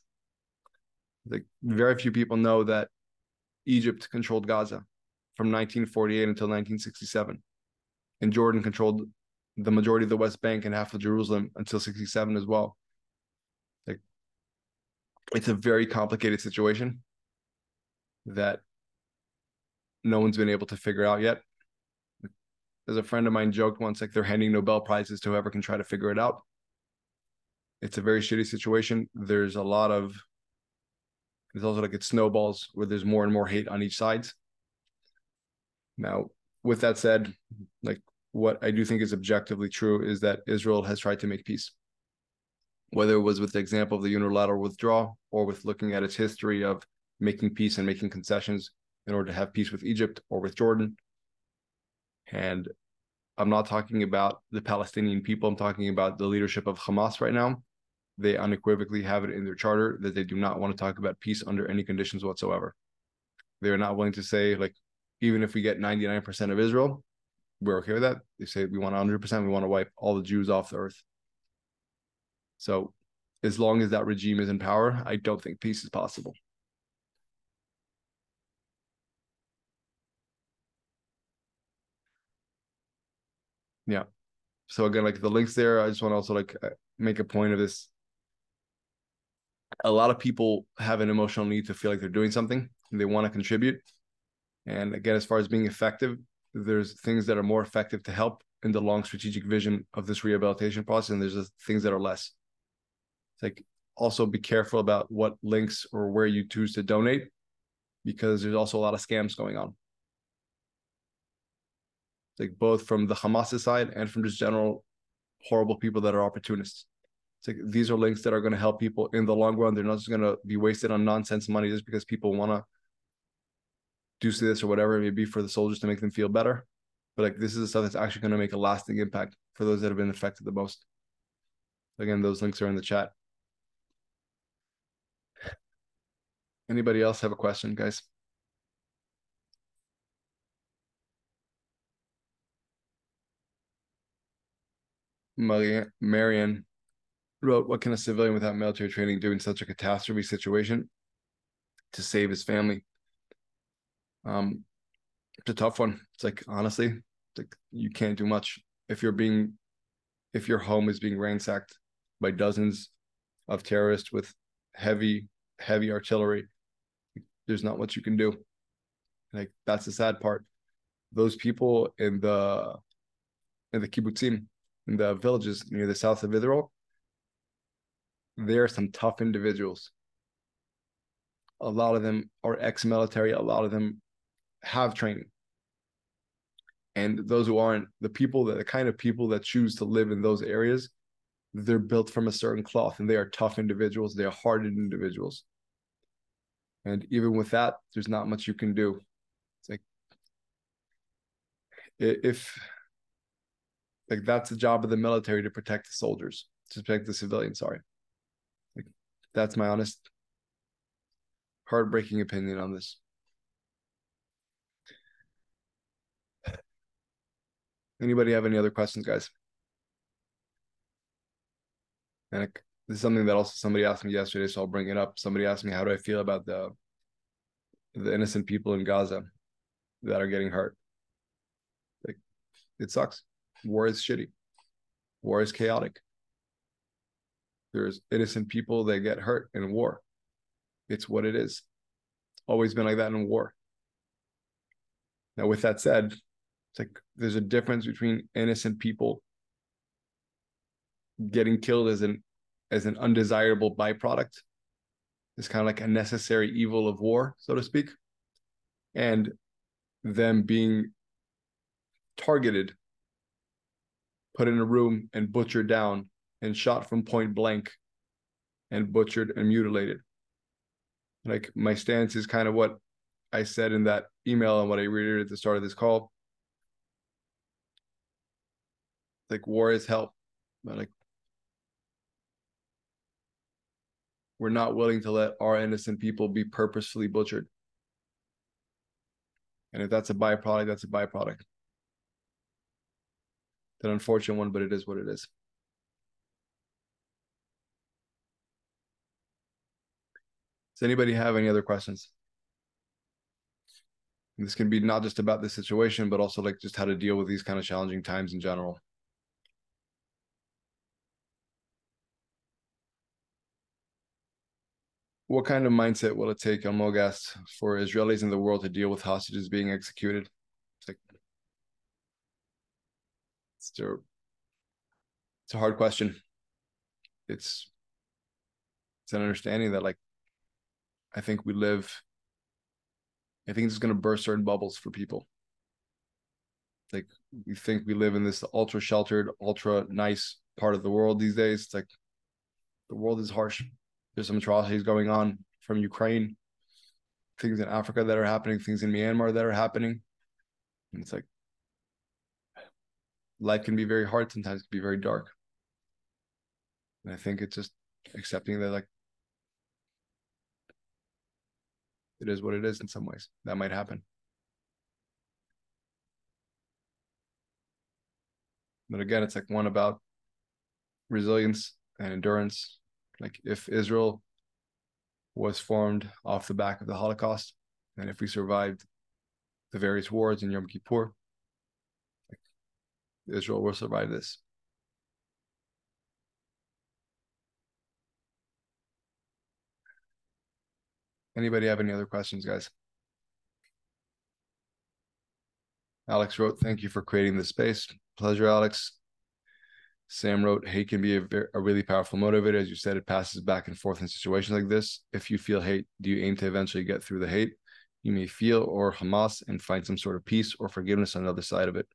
Like very few people know that Egypt controlled Gaza from 1948 until 1967, and Jordan controlled the majority of the West Bank and half of Jerusalem until 67 as well. Like it's a very complicated situation that no one's been able to figure out yet. As a friend of mine joked once, like they're handing Nobel prizes to whoever can try to figure it out. It's a very shitty situation. There's a lot of it's also like it snowballs where there's more and more hate on each side. Now, with that said, like what I do think is objectively true is that Israel has tried to make peace. Whether it was with the example of the unilateral withdrawal or with looking at its history of making peace and making concessions in order to have peace with Egypt or with Jordan. And I'm not talking about the Palestinian people, I'm talking about the leadership of Hamas right now they unequivocally have it in their charter that they do not want to talk about peace under any conditions whatsoever. They are not willing to say, like, even if we get 99% of Israel, we're okay with that. They say we want 100%, we want to wipe all the Jews off the earth. So, as long as that regime is in power, I don't think peace is possible. Yeah. So again, like the links there, I just want to also like uh, make a point of this a lot of people have an emotional need to feel like they're doing something they want to contribute. And again, as far as being effective, there's things that are more effective to help in the long strategic vision of this rehabilitation process, and there's things that are less. It's like also be careful about what links or where you choose to donate, because there's also a lot of scams going on. Like both from the Hamas side and from just general horrible people that are opportunists. It's like these are links that are going to help people in the long run. They're not just going to be wasted on nonsense money just because people want to do this or whatever it may be for the soldiers to make them feel better. But like this is the stuff that's actually going to make a lasting impact for those that have been affected the most. Again, those links are in the chat. Anybody else have a question, guys? Marian wrote, What can a civilian without military training do in such a catastrophe situation to save his family? Um, it's a tough one. It's like honestly, it's like you can't do much if you're being if your home is being ransacked by dozens of terrorists with heavy, heavy artillery. There's not much you can do. Like that's the sad part. Those people in the in the kibbutzim, in the villages near the south of Israel, there are some tough individuals. A lot of them are ex-military. A lot of them have training. And those who aren't, the people that the kind of people that choose to live in those areas, they're built from a certain cloth and they are tough individuals, they are hardened individuals. And even with that, there's not much you can do. It's like if like that's the job of the military to protect the soldiers, to protect the civilians, sorry. Like that's my honest heartbreaking opinion on this. Anybody have any other questions, guys? And it, this is something that also somebody asked me yesterday, so I'll bring it up. Somebody asked me, how do I feel about the the innocent people in Gaza that are getting hurt? Like, it sucks. War is shitty. War is chaotic. There's innocent people that get hurt in war. It's what it is. Always been like that in war. Now, with that said, it's like there's a difference between innocent people getting killed as an as an undesirable byproduct. It's kind of like a necessary evil of war, so to speak, and them being targeted, put in a room and butchered down and shot from point blank and butchered and mutilated. Like my stance is kind of what I said in that email and what I read at the start of this call. Like war is help, but like we're not willing to let our innocent people be purposefully butchered. And if that's a byproduct, that's a byproduct. An unfortunate one, but it is what it is. Does anybody have any other questions? This can be not just about the situation, but also like just how to deal with these kind of challenging times in general. What kind of mindset will it take, Mogas, for Israelis in the world to deal with hostages being executed? It's like it's a, it's a hard question. It's it's an understanding that like I think we live, I think it's going to burst certain bubbles for people. Like we think we live in this ultra sheltered, ultra nice part of the world these days. It's like the world is harsh. There's some atrocities going on from Ukraine, things in Africa that are happening, things in Myanmar that are happening. And it's like life can be very hard sometimes, it can be very dark. And I think it's just accepting that like it is what it is in some ways. That might happen. But again, it's like one about resilience and endurance. Like if Israel was formed off the back of the Holocaust, and if we survived the various wars in Yom Kippur, Israel will survive this. Anybody have any other questions, guys? Alex wrote, thank you for creating this space. Pleasure, Alex. Sam wrote, hate can be a, very, a really powerful motivator. As you said, it passes back and forth in situations like this. If you feel hate, do you aim to eventually get through the hate you may feel or Hamas and find some sort of peace or forgiveness on the other side of it?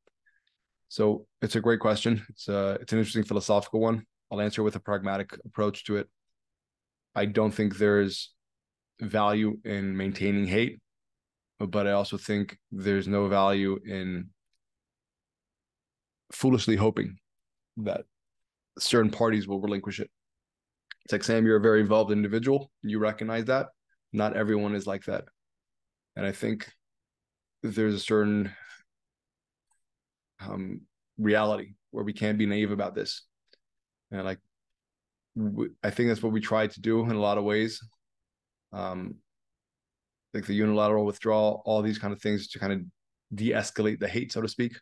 So it's a great question. It's a, uh, it's an interesting philosophical one. I'll answer with a pragmatic approach to it. I don't think there's value in maintaining hate, but I also think there's no value in foolishly hoping that certain parties will relinquish it. It's like Sam, you're a very involved individual. You recognize that. Not everyone is like that. And I think there's a certain um, reality where we can't be naive about this. And like, I think that's what we try to do in a lot of ways um, like the unilateral withdrawal, all these kind of things to kind of de-escalate the hate, so to speak.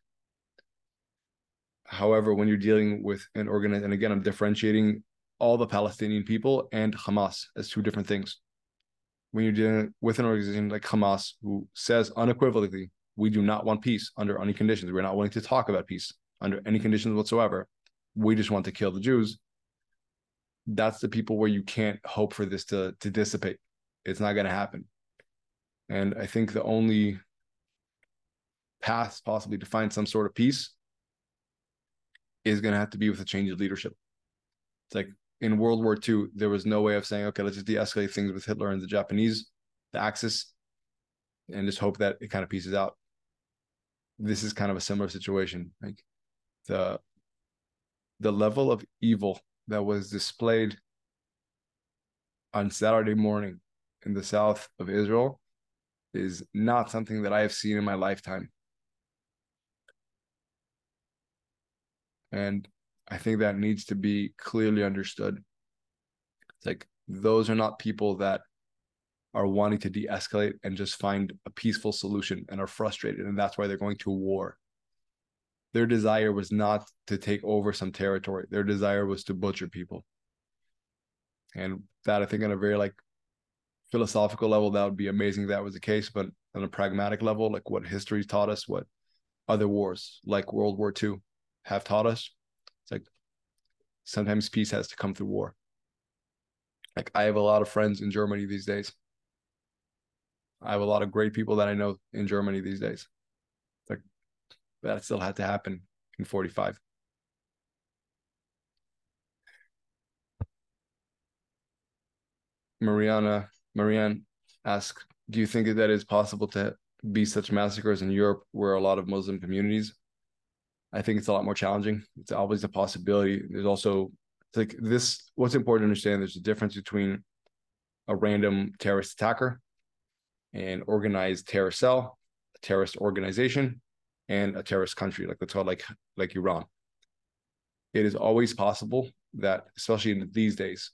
However, when you're dealing with an organ, and again, I'm differentiating all the Palestinian people and Hamas as two different things. When you're dealing with an organization like Hamas, who says unequivocally, we do not want peace under any conditions. We're not willing to talk about peace under any conditions whatsoever. We just want to kill the Jews. That's the people where you can't hope for this to to dissipate it's not going to happen. And I think the only path possibly to find some sort of peace is going to have to be with a change of leadership. It's like in World War II, there was no way of saying, okay, let's just de-escalate things with Hitler and the Japanese, the Axis, and just hope that it kind of pieces out. This is kind of a similar situation. Like the the level of evil that was displayed on Saturday morning in the south of Israel is not something that I have seen in my lifetime. And I think that needs to be clearly understood. It's like those are not people that are wanting to de escalate and just find a peaceful solution and are frustrated. And that's why they're going to war. Their desire was not to take over some territory, their desire was to butcher people. And that I think on a very like philosophical level, that would be amazing that was the case. But on a pragmatic level, like what history taught us, what other wars like World War II have taught us, it's like sometimes peace has to come through war. Like I have a lot of friends in Germany these days. I have a lot of great people that I know in Germany these days. Like that still had to happen in 45. Mariana Marianne asks, do you think that it's possible to be such massacres in Europe where a lot of Muslim communities? I think it's a lot more challenging. It's always a possibility. There's also like this. What's important to understand: there's a difference between a random terrorist attacker, an organized terrorist cell, a terrorist organization, and a terrorist country, like let's call like like Iran. It is always possible that, especially in these days,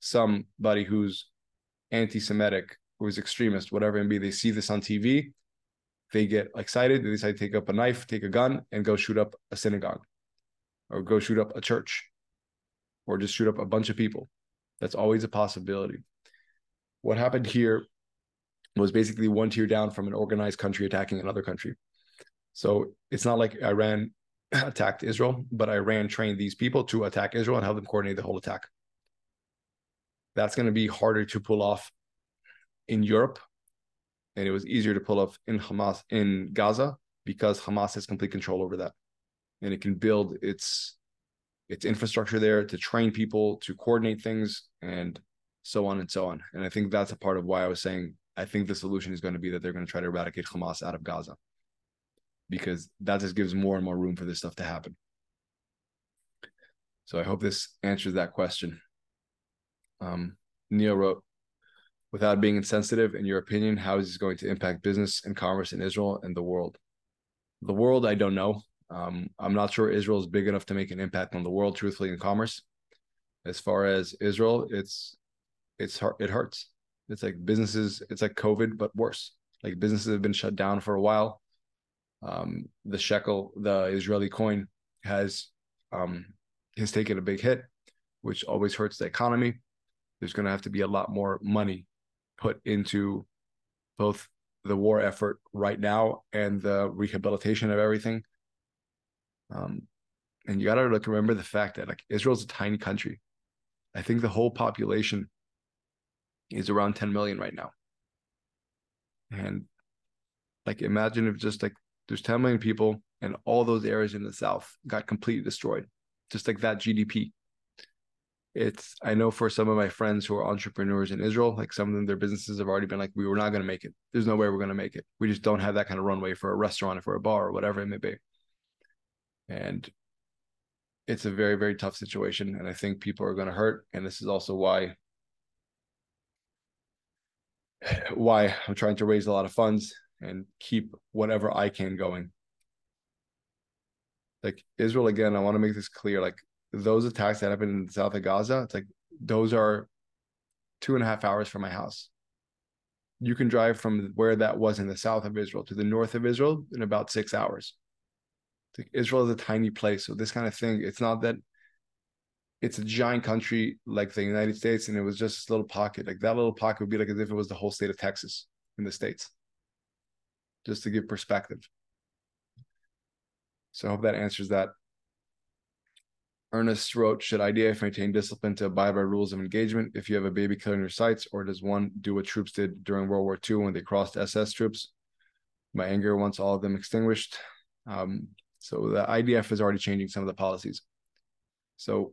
somebody who's anti-Semitic, who's extremist, whatever it may be, they see this on TV, they get excited, they decide to take up a knife, take a gun, and go shoot up a synagogue, or go shoot up a church, or just shoot up a bunch of people. That's always a possibility. What happened here was basically one tier down from an organized country attacking another country. So it's not like Iran attacked Israel, but Iran trained these people to attack Israel and help them coordinate the whole attack that's going to be harder to pull off in Europe. And it was easier to pull off in Hamas in Gaza because Hamas has complete control over that. And it can build its its infrastructure there to train people, to coordinate things, and so on and so on. And I think that's a part of why I was saying I think the solution is going to be that they're going to try to eradicate Hamas out of Gaza. Because that just gives more and more room for this stuff to happen. So I hope this answers that question. Um, Neil wrote, without being insensitive, in your opinion, how is this going to impact business and commerce in Israel and the world? The world, I don't know. Um, I'm not sure Israel is big enough to make an impact on the world, truthfully, in commerce. As far as Israel, it's it's it hurts. It's like businesses. It's like COVID, but worse. Like businesses have been shut down for a while. Um, the shekel, the Israeli coin, has um, has taken a big hit, which always hurts the economy there's going to have to be a lot more money put into both the war effort right now and the rehabilitation of everything. Um, and you got to like remember the fact that like Israel's a tiny country. I think the whole population is around 10 million right now. And like imagine if just like there's 10 million people and all those areas in the south got completely destroyed, just like that GDP it's I know for some of my friends who are entrepreneurs in Israel, like some of them, their businesses have already been like, we were not going to make it. There's no way we're going to make it. We just don't have that kind of runway for a restaurant or for a bar or whatever it may be. And it's a very, very tough situation. And I think people are going to hurt. And this is also why why I'm trying to raise a lot of funds and keep whatever I can going. Like Israel, again, I want to make this clear. Like those attacks that happened in the south of Gaza, it's like those are two and a half hours from my house. You can drive from where that was in the south of Israel to the north of Israel in about six hours. Like Israel is a tiny place, so this kind of thing. It's not that it's a giant country like the United States, and it was just a little pocket. Like that little pocket would be like as if it was the whole state of Texas in the states. Just to give perspective. So I hope that answers that. Ernest wrote, should IDF maintain discipline to abide by rules of engagement if you have a baby killer in your sights, or does one do what troops did during World War II when they crossed SS troops? My anger wants all of them extinguished. Um, so the IDF is already changing some of the policies. So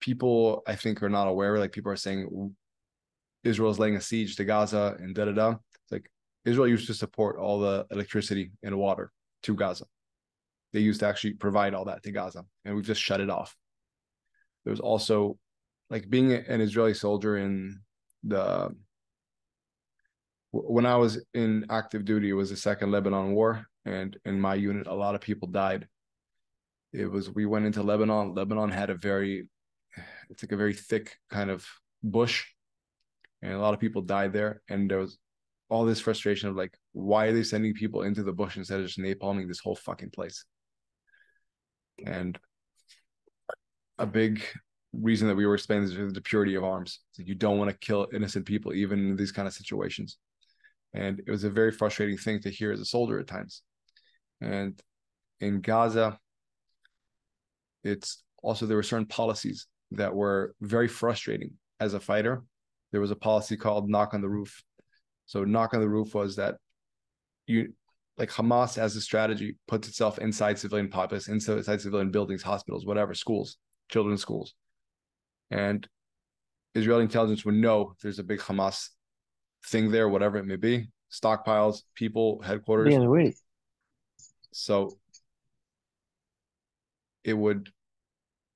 people, I think, are not aware. Like people are saying, Israel is laying a siege to Gaza and da da da. It's like Israel used to support all the electricity and water to Gaza. They used to actually provide all that to Gaza, and we've just shut it off. There was also like being an Israeli soldier in the when I was in active duty, it was the second Lebanon war, and in my unit, a lot of people died. It was we went into Lebanon. Lebanon had a very, it's like a very thick kind of bush, and a lot of people died there. And there was all this frustration of like, why are they sending people into the bush instead of just napalming this whole fucking place? And a big reason that we were explaining is the purity of arms. You don't want to kill innocent people, even in these kind of situations. And it was a very frustrating thing to hear as a soldier at times. And in Gaza, it's also there were certain policies that were very frustrating as a fighter. There was a policy called knock on the roof. So knock on the roof was that you like Hamas as a strategy puts itself inside civilian populace, inside civilian buildings, hospitals, whatever, schools, children's schools. And Israeli intelligence would know there's a big Hamas thing there, whatever it may be, stockpiles, people, headquarters. Yeah, wait. So it would,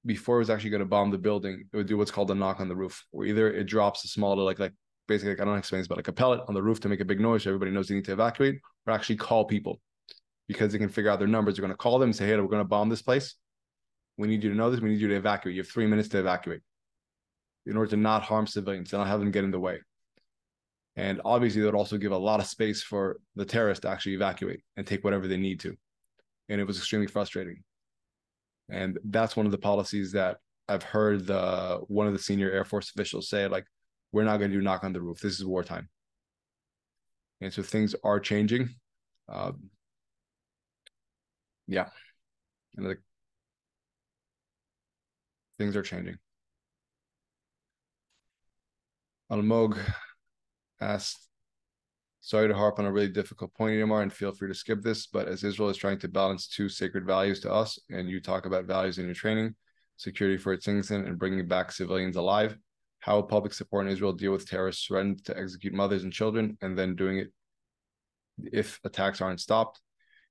before it was actually going to bomb the building, it would do what's called a knock on the roof, where either it drops a small, like like basically, like, I don't know explain this, but like a pellet on the roof to make a big noise, so everybody knows they need to evacuate, or actually call people because they can figure out their numbers. They're going to call them and say, "Hey, we're going to bomb this place. We need you to know this. We need you to evacuate. You have three minutes to evacuate." In order to not harm civilians and not have them get in the way. And obviously, that would also give a lot of space for the terrorists to actually evacuate and take whatever they need to. And it was extremely frustrating. And that's one of the policies that I've heard the one of the senior Air Force officials say, like, we're not going to do knock on the roof. This is wartime. And so things are changing. Um, yeah. And like things are changing. Almog asked, sorry to harp on a really difficult point, Itamar, and feel free to skip this, but as Israel is trying to balance two sacred values to us, and you talk about values in your training, security for its citizens and bringing back civilians alive, how will public support in Israel deal with terrorists threatening to execute mothers and children and then doing it if attacks aren't stopped?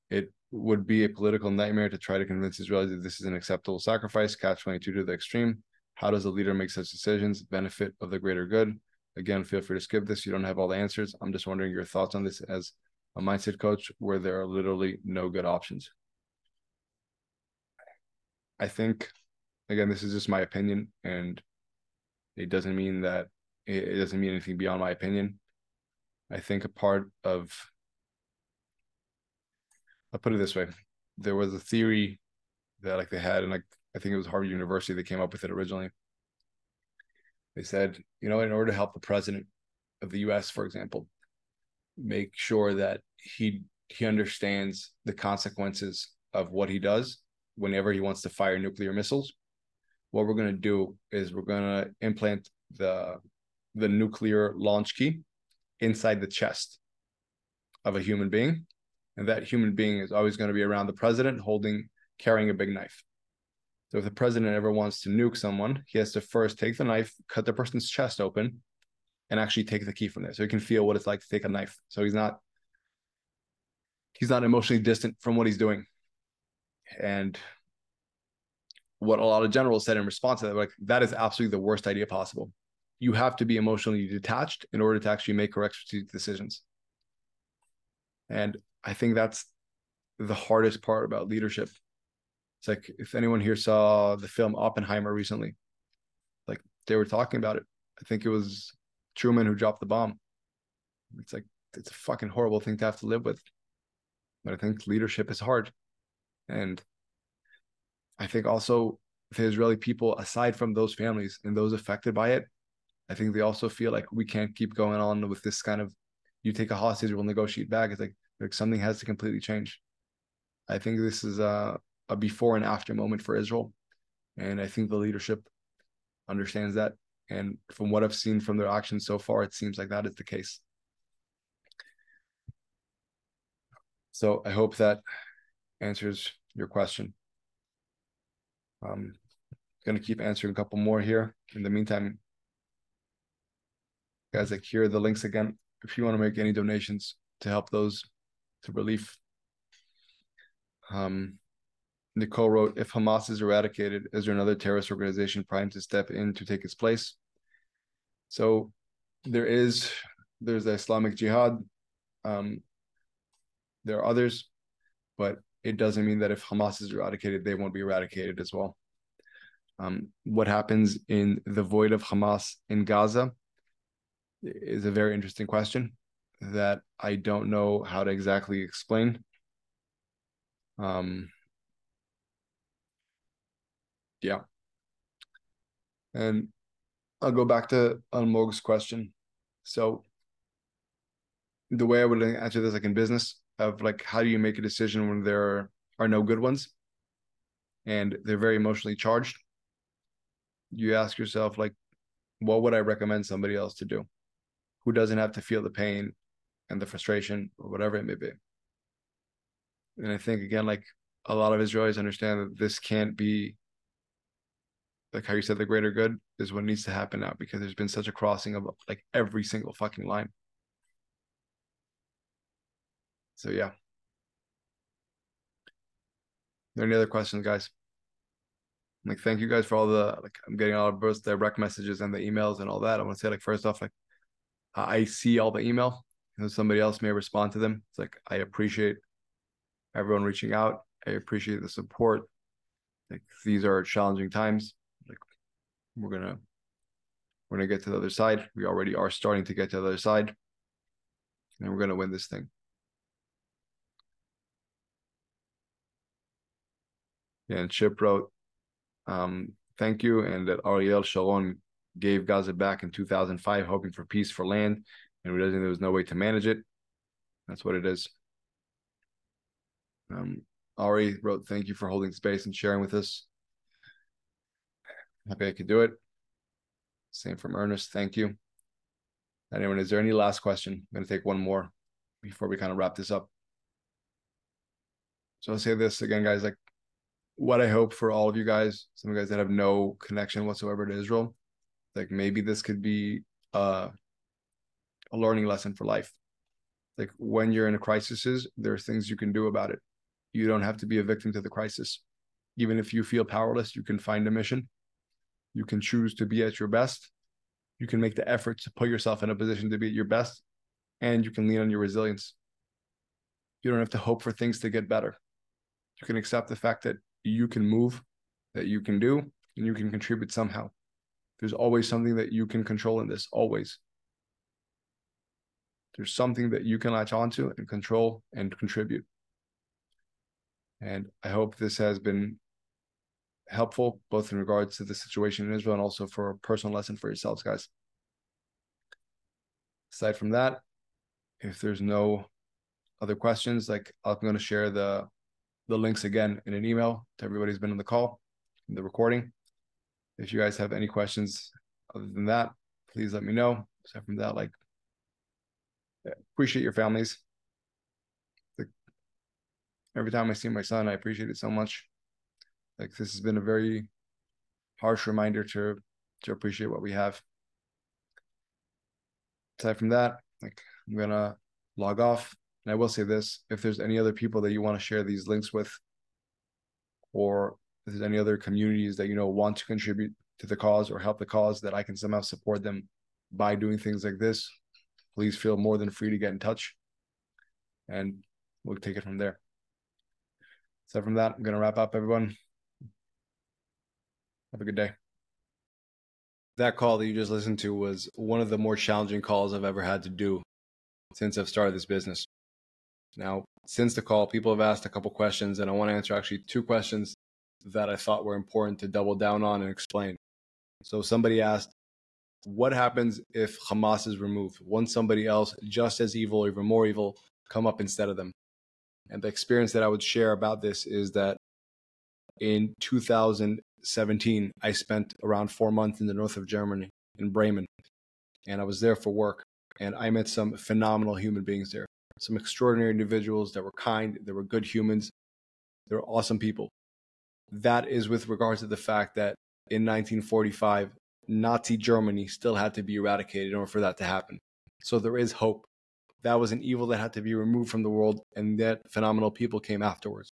It would be a political nightmare to try to convince Israelis that this is an acceptable sacrifice, catch 22 to the extreme. How does a leader make such decisions? Benefit of the greater good. Again, feel free to skip this. You don't have all the answers. I'm just wondering your thoughts on this as a mindset coach where there are literally no good options. I think, again, this is just my opinion, and it doesn't mean that it doesn't mean anything beyond my opinion. I think a part of, I'll put it this way: there was a theory that like they had, and like I think it was Harvard University that came up with it originally, they said, you know, in order to help the president of the U.S., for example, make sure that he he understands the consequences of what he does whenever he wants to fire nuclear missiles. What we're going to do is we're going to implant the the nuclear launch key inside the chest of a human being, and that human being is always going to be around the president, holding carrying a big knife. So if the president ever wants to nuke someone, he has to first take the knife, cut the person's chest open, and actually take the key from there. So he can feel what it's like to take a knife. So he's not he's not emotionally distant from what he's doing. And what a lot of generals said in response to that, like that is absolutely the worst idea possible. You have to be emotionally detached in order to actually make correct strategic decisions. And I think that's the hardest part about leadership it's like if anyone here saw the film Oppenheimer recently, like they were talking about it. I think it was Truman who dropped the bomb. It's like it's a fucking horrible thing to have to live with. But I think leadership is hard. And I think also the Israeli people, aside from those families and those affected by it, I think they also feel like we can't keep going on with this kind of you take a hostage, we'll negotiate back. It's like like something has to completely change. I think this is uh a before and after moment for Israel. And I think the leadership understands that. And from what I've seen from their actions so far, it seems like that is the case. So I hope that answers your question. I'm going to keep answering a couple more here. In the meantime, guys, like here are the links again. If you want to make any donations to help those to relief. Um, Nicole wrote, if Hamas is eradicated, is there another terrorist organization primed to step in to take its place? So there is, there's the Islamic Jihad. Um, there are others, but it doesn't mean that if Hamas is eradicated, they won't be eradicated as well. Um, what happens in the void of Hamas in Gaza is a very interesting question that I don't know how to exactly explain. Um, yeah. And I'll go back to Almog's question. So the way I would answer this, like in business, of like how do you make a decision when there are no good ones, and they're very emotionally charged. You ask yourself like, what would I recommend somebody else to do, who doesn't have to feel the pain and the frustration or whatever it may be. And I think again, like a lot of Israelis understand that this can't be like how you said the greater good is what needs to happen now because there's been such a crossing of like every single fucking line. So yeah. There any other questions, guys? Like, thank you guys for all the like. I'm getting all of both direct messages and the emails and all that. I want to say, like, first off, like, I see all the email. Know, somebody else may respond to them. It's like I appreciate everyone reaching out. I appreciate the support. Like, these are challenging times we're gonna we're gonna get to the other side. We already are starting to get to the other side, and we're gonna win this thing. Yeah, and Chip wrote, um, "Thank you," and that Ariel Sharon gave Gaza back in 2005, hoping for peace for land, and realizing there was no way to manage it. That's what it is. Um, Ari wrote, "Thank you for holding space and sharing with us." Happy I could do it. Same from Ernest. Thank you. Anyone, is there any last question? I'm going to take one more before we kind of wrap this up. So I'll say this again, guys. Like, what I hope for all of you guys, some of you guys that have no connection whatsoever to Israel, like maybe this could be uh, a learning lesson for life. Like when you're in a crisis, there are things you can do about it. You don't have to be a victim to the crisis. Even if you feel powerless, you can find a mission you can choose to be at your best. You can make the effort to put yourself in a position to be at your best, and you can lean on your resilience. You don't have to hope for things to get better. You can accept the fact that you can move, that you can do, and you can contribute somehow. There's always something that you can control in this, always. There's something that you can latch onto and control and contribute. And I hope this has been helpful, both in regards to the situation in Israel and also for a personal lesson for yourselves, guys. Aside from that, if there's no other questions, like I'm going to share the the links again in an email to everybody who's been on the call, the recording. If you guys have any questions other than that, please let me know. Aside from that, like appreciate your families. Every time I see my son, I appreciate it so much. Like this has been a very harsh reminder to to appreciate what we have. Aside from that, like I'm gonna log off. And I will say this: if there's any other people that you want to share these links with, or if there's any other communities that you know want to contribute to the cause or help the cause that I can somehow support them by doing things like this, please feel more than free to get in touch. And we'll take it from there. So from that, I'm gonna wrap up everyone. Have a good day. That call that you just listened to was one of the more challenging calls I've ever had to do since I've started this business. Now, since the call, people have asked a couple questions, and I want to answer actually two questions that I thought were important to double down on and explain. So, somebody asked, What happens if Hamas is removed? Won't somebody else, just as evil or even more evil, come up instead of them? And the experience that I would share about this is that in 2000, 17, I spent around four months in the north of Germany, in Bremen. And I was there for work. And I met some phenomenal human beings there. some extraordinary individuals that were kind, that were good humans, they were awesome people. That is with regards to the fact that in 1945, Nazi Germany still had to be eradicated in order for that to happen. So there is hope. That was an evil that had to be removed from the world, and that phenomenal people came afterwards.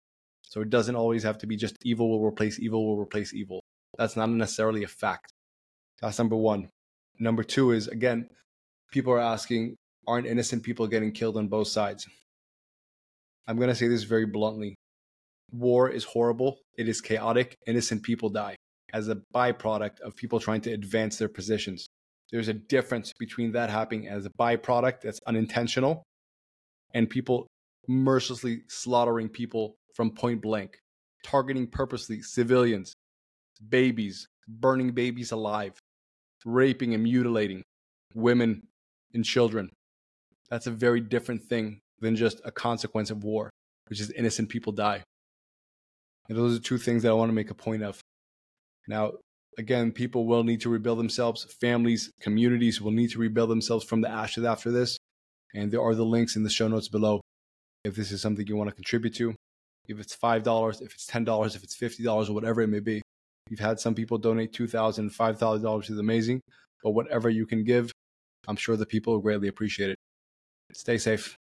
So it doesn't always have to be just evil will replace evil will replace evil. That's not necessarily a fact. That's number one. Number two is, again, people are asking, aren't innocent people getting killed on both sides? I'm going to say this very bluntly. War is horrible, it is chaotic, innocent people die as a byproduct of people trying to advance their positions. There's a difference between that happening as a byproduct that's unintentional and people mercilessly slaughtering people from point blank, targeting purposely civilians, babies, burning babies alive, raping and mutilating women and children. That's a very different thing than just a consequence of war, which is innocent people die. And those are two things that I want to make a point of. Now, again, people will need to rebuild themselves. Families, communities will need to rebuild themselves from the ashes after this. And there are the links in the show notes below if this is something you want to contribute to. If it's $5, if it's $10, if it's $50, or whatever it may be. You've had some people donate $2,000, $5,000, is amazing. But whatever you can give, I'm sure the people will greatly appreciate it. Stay safe.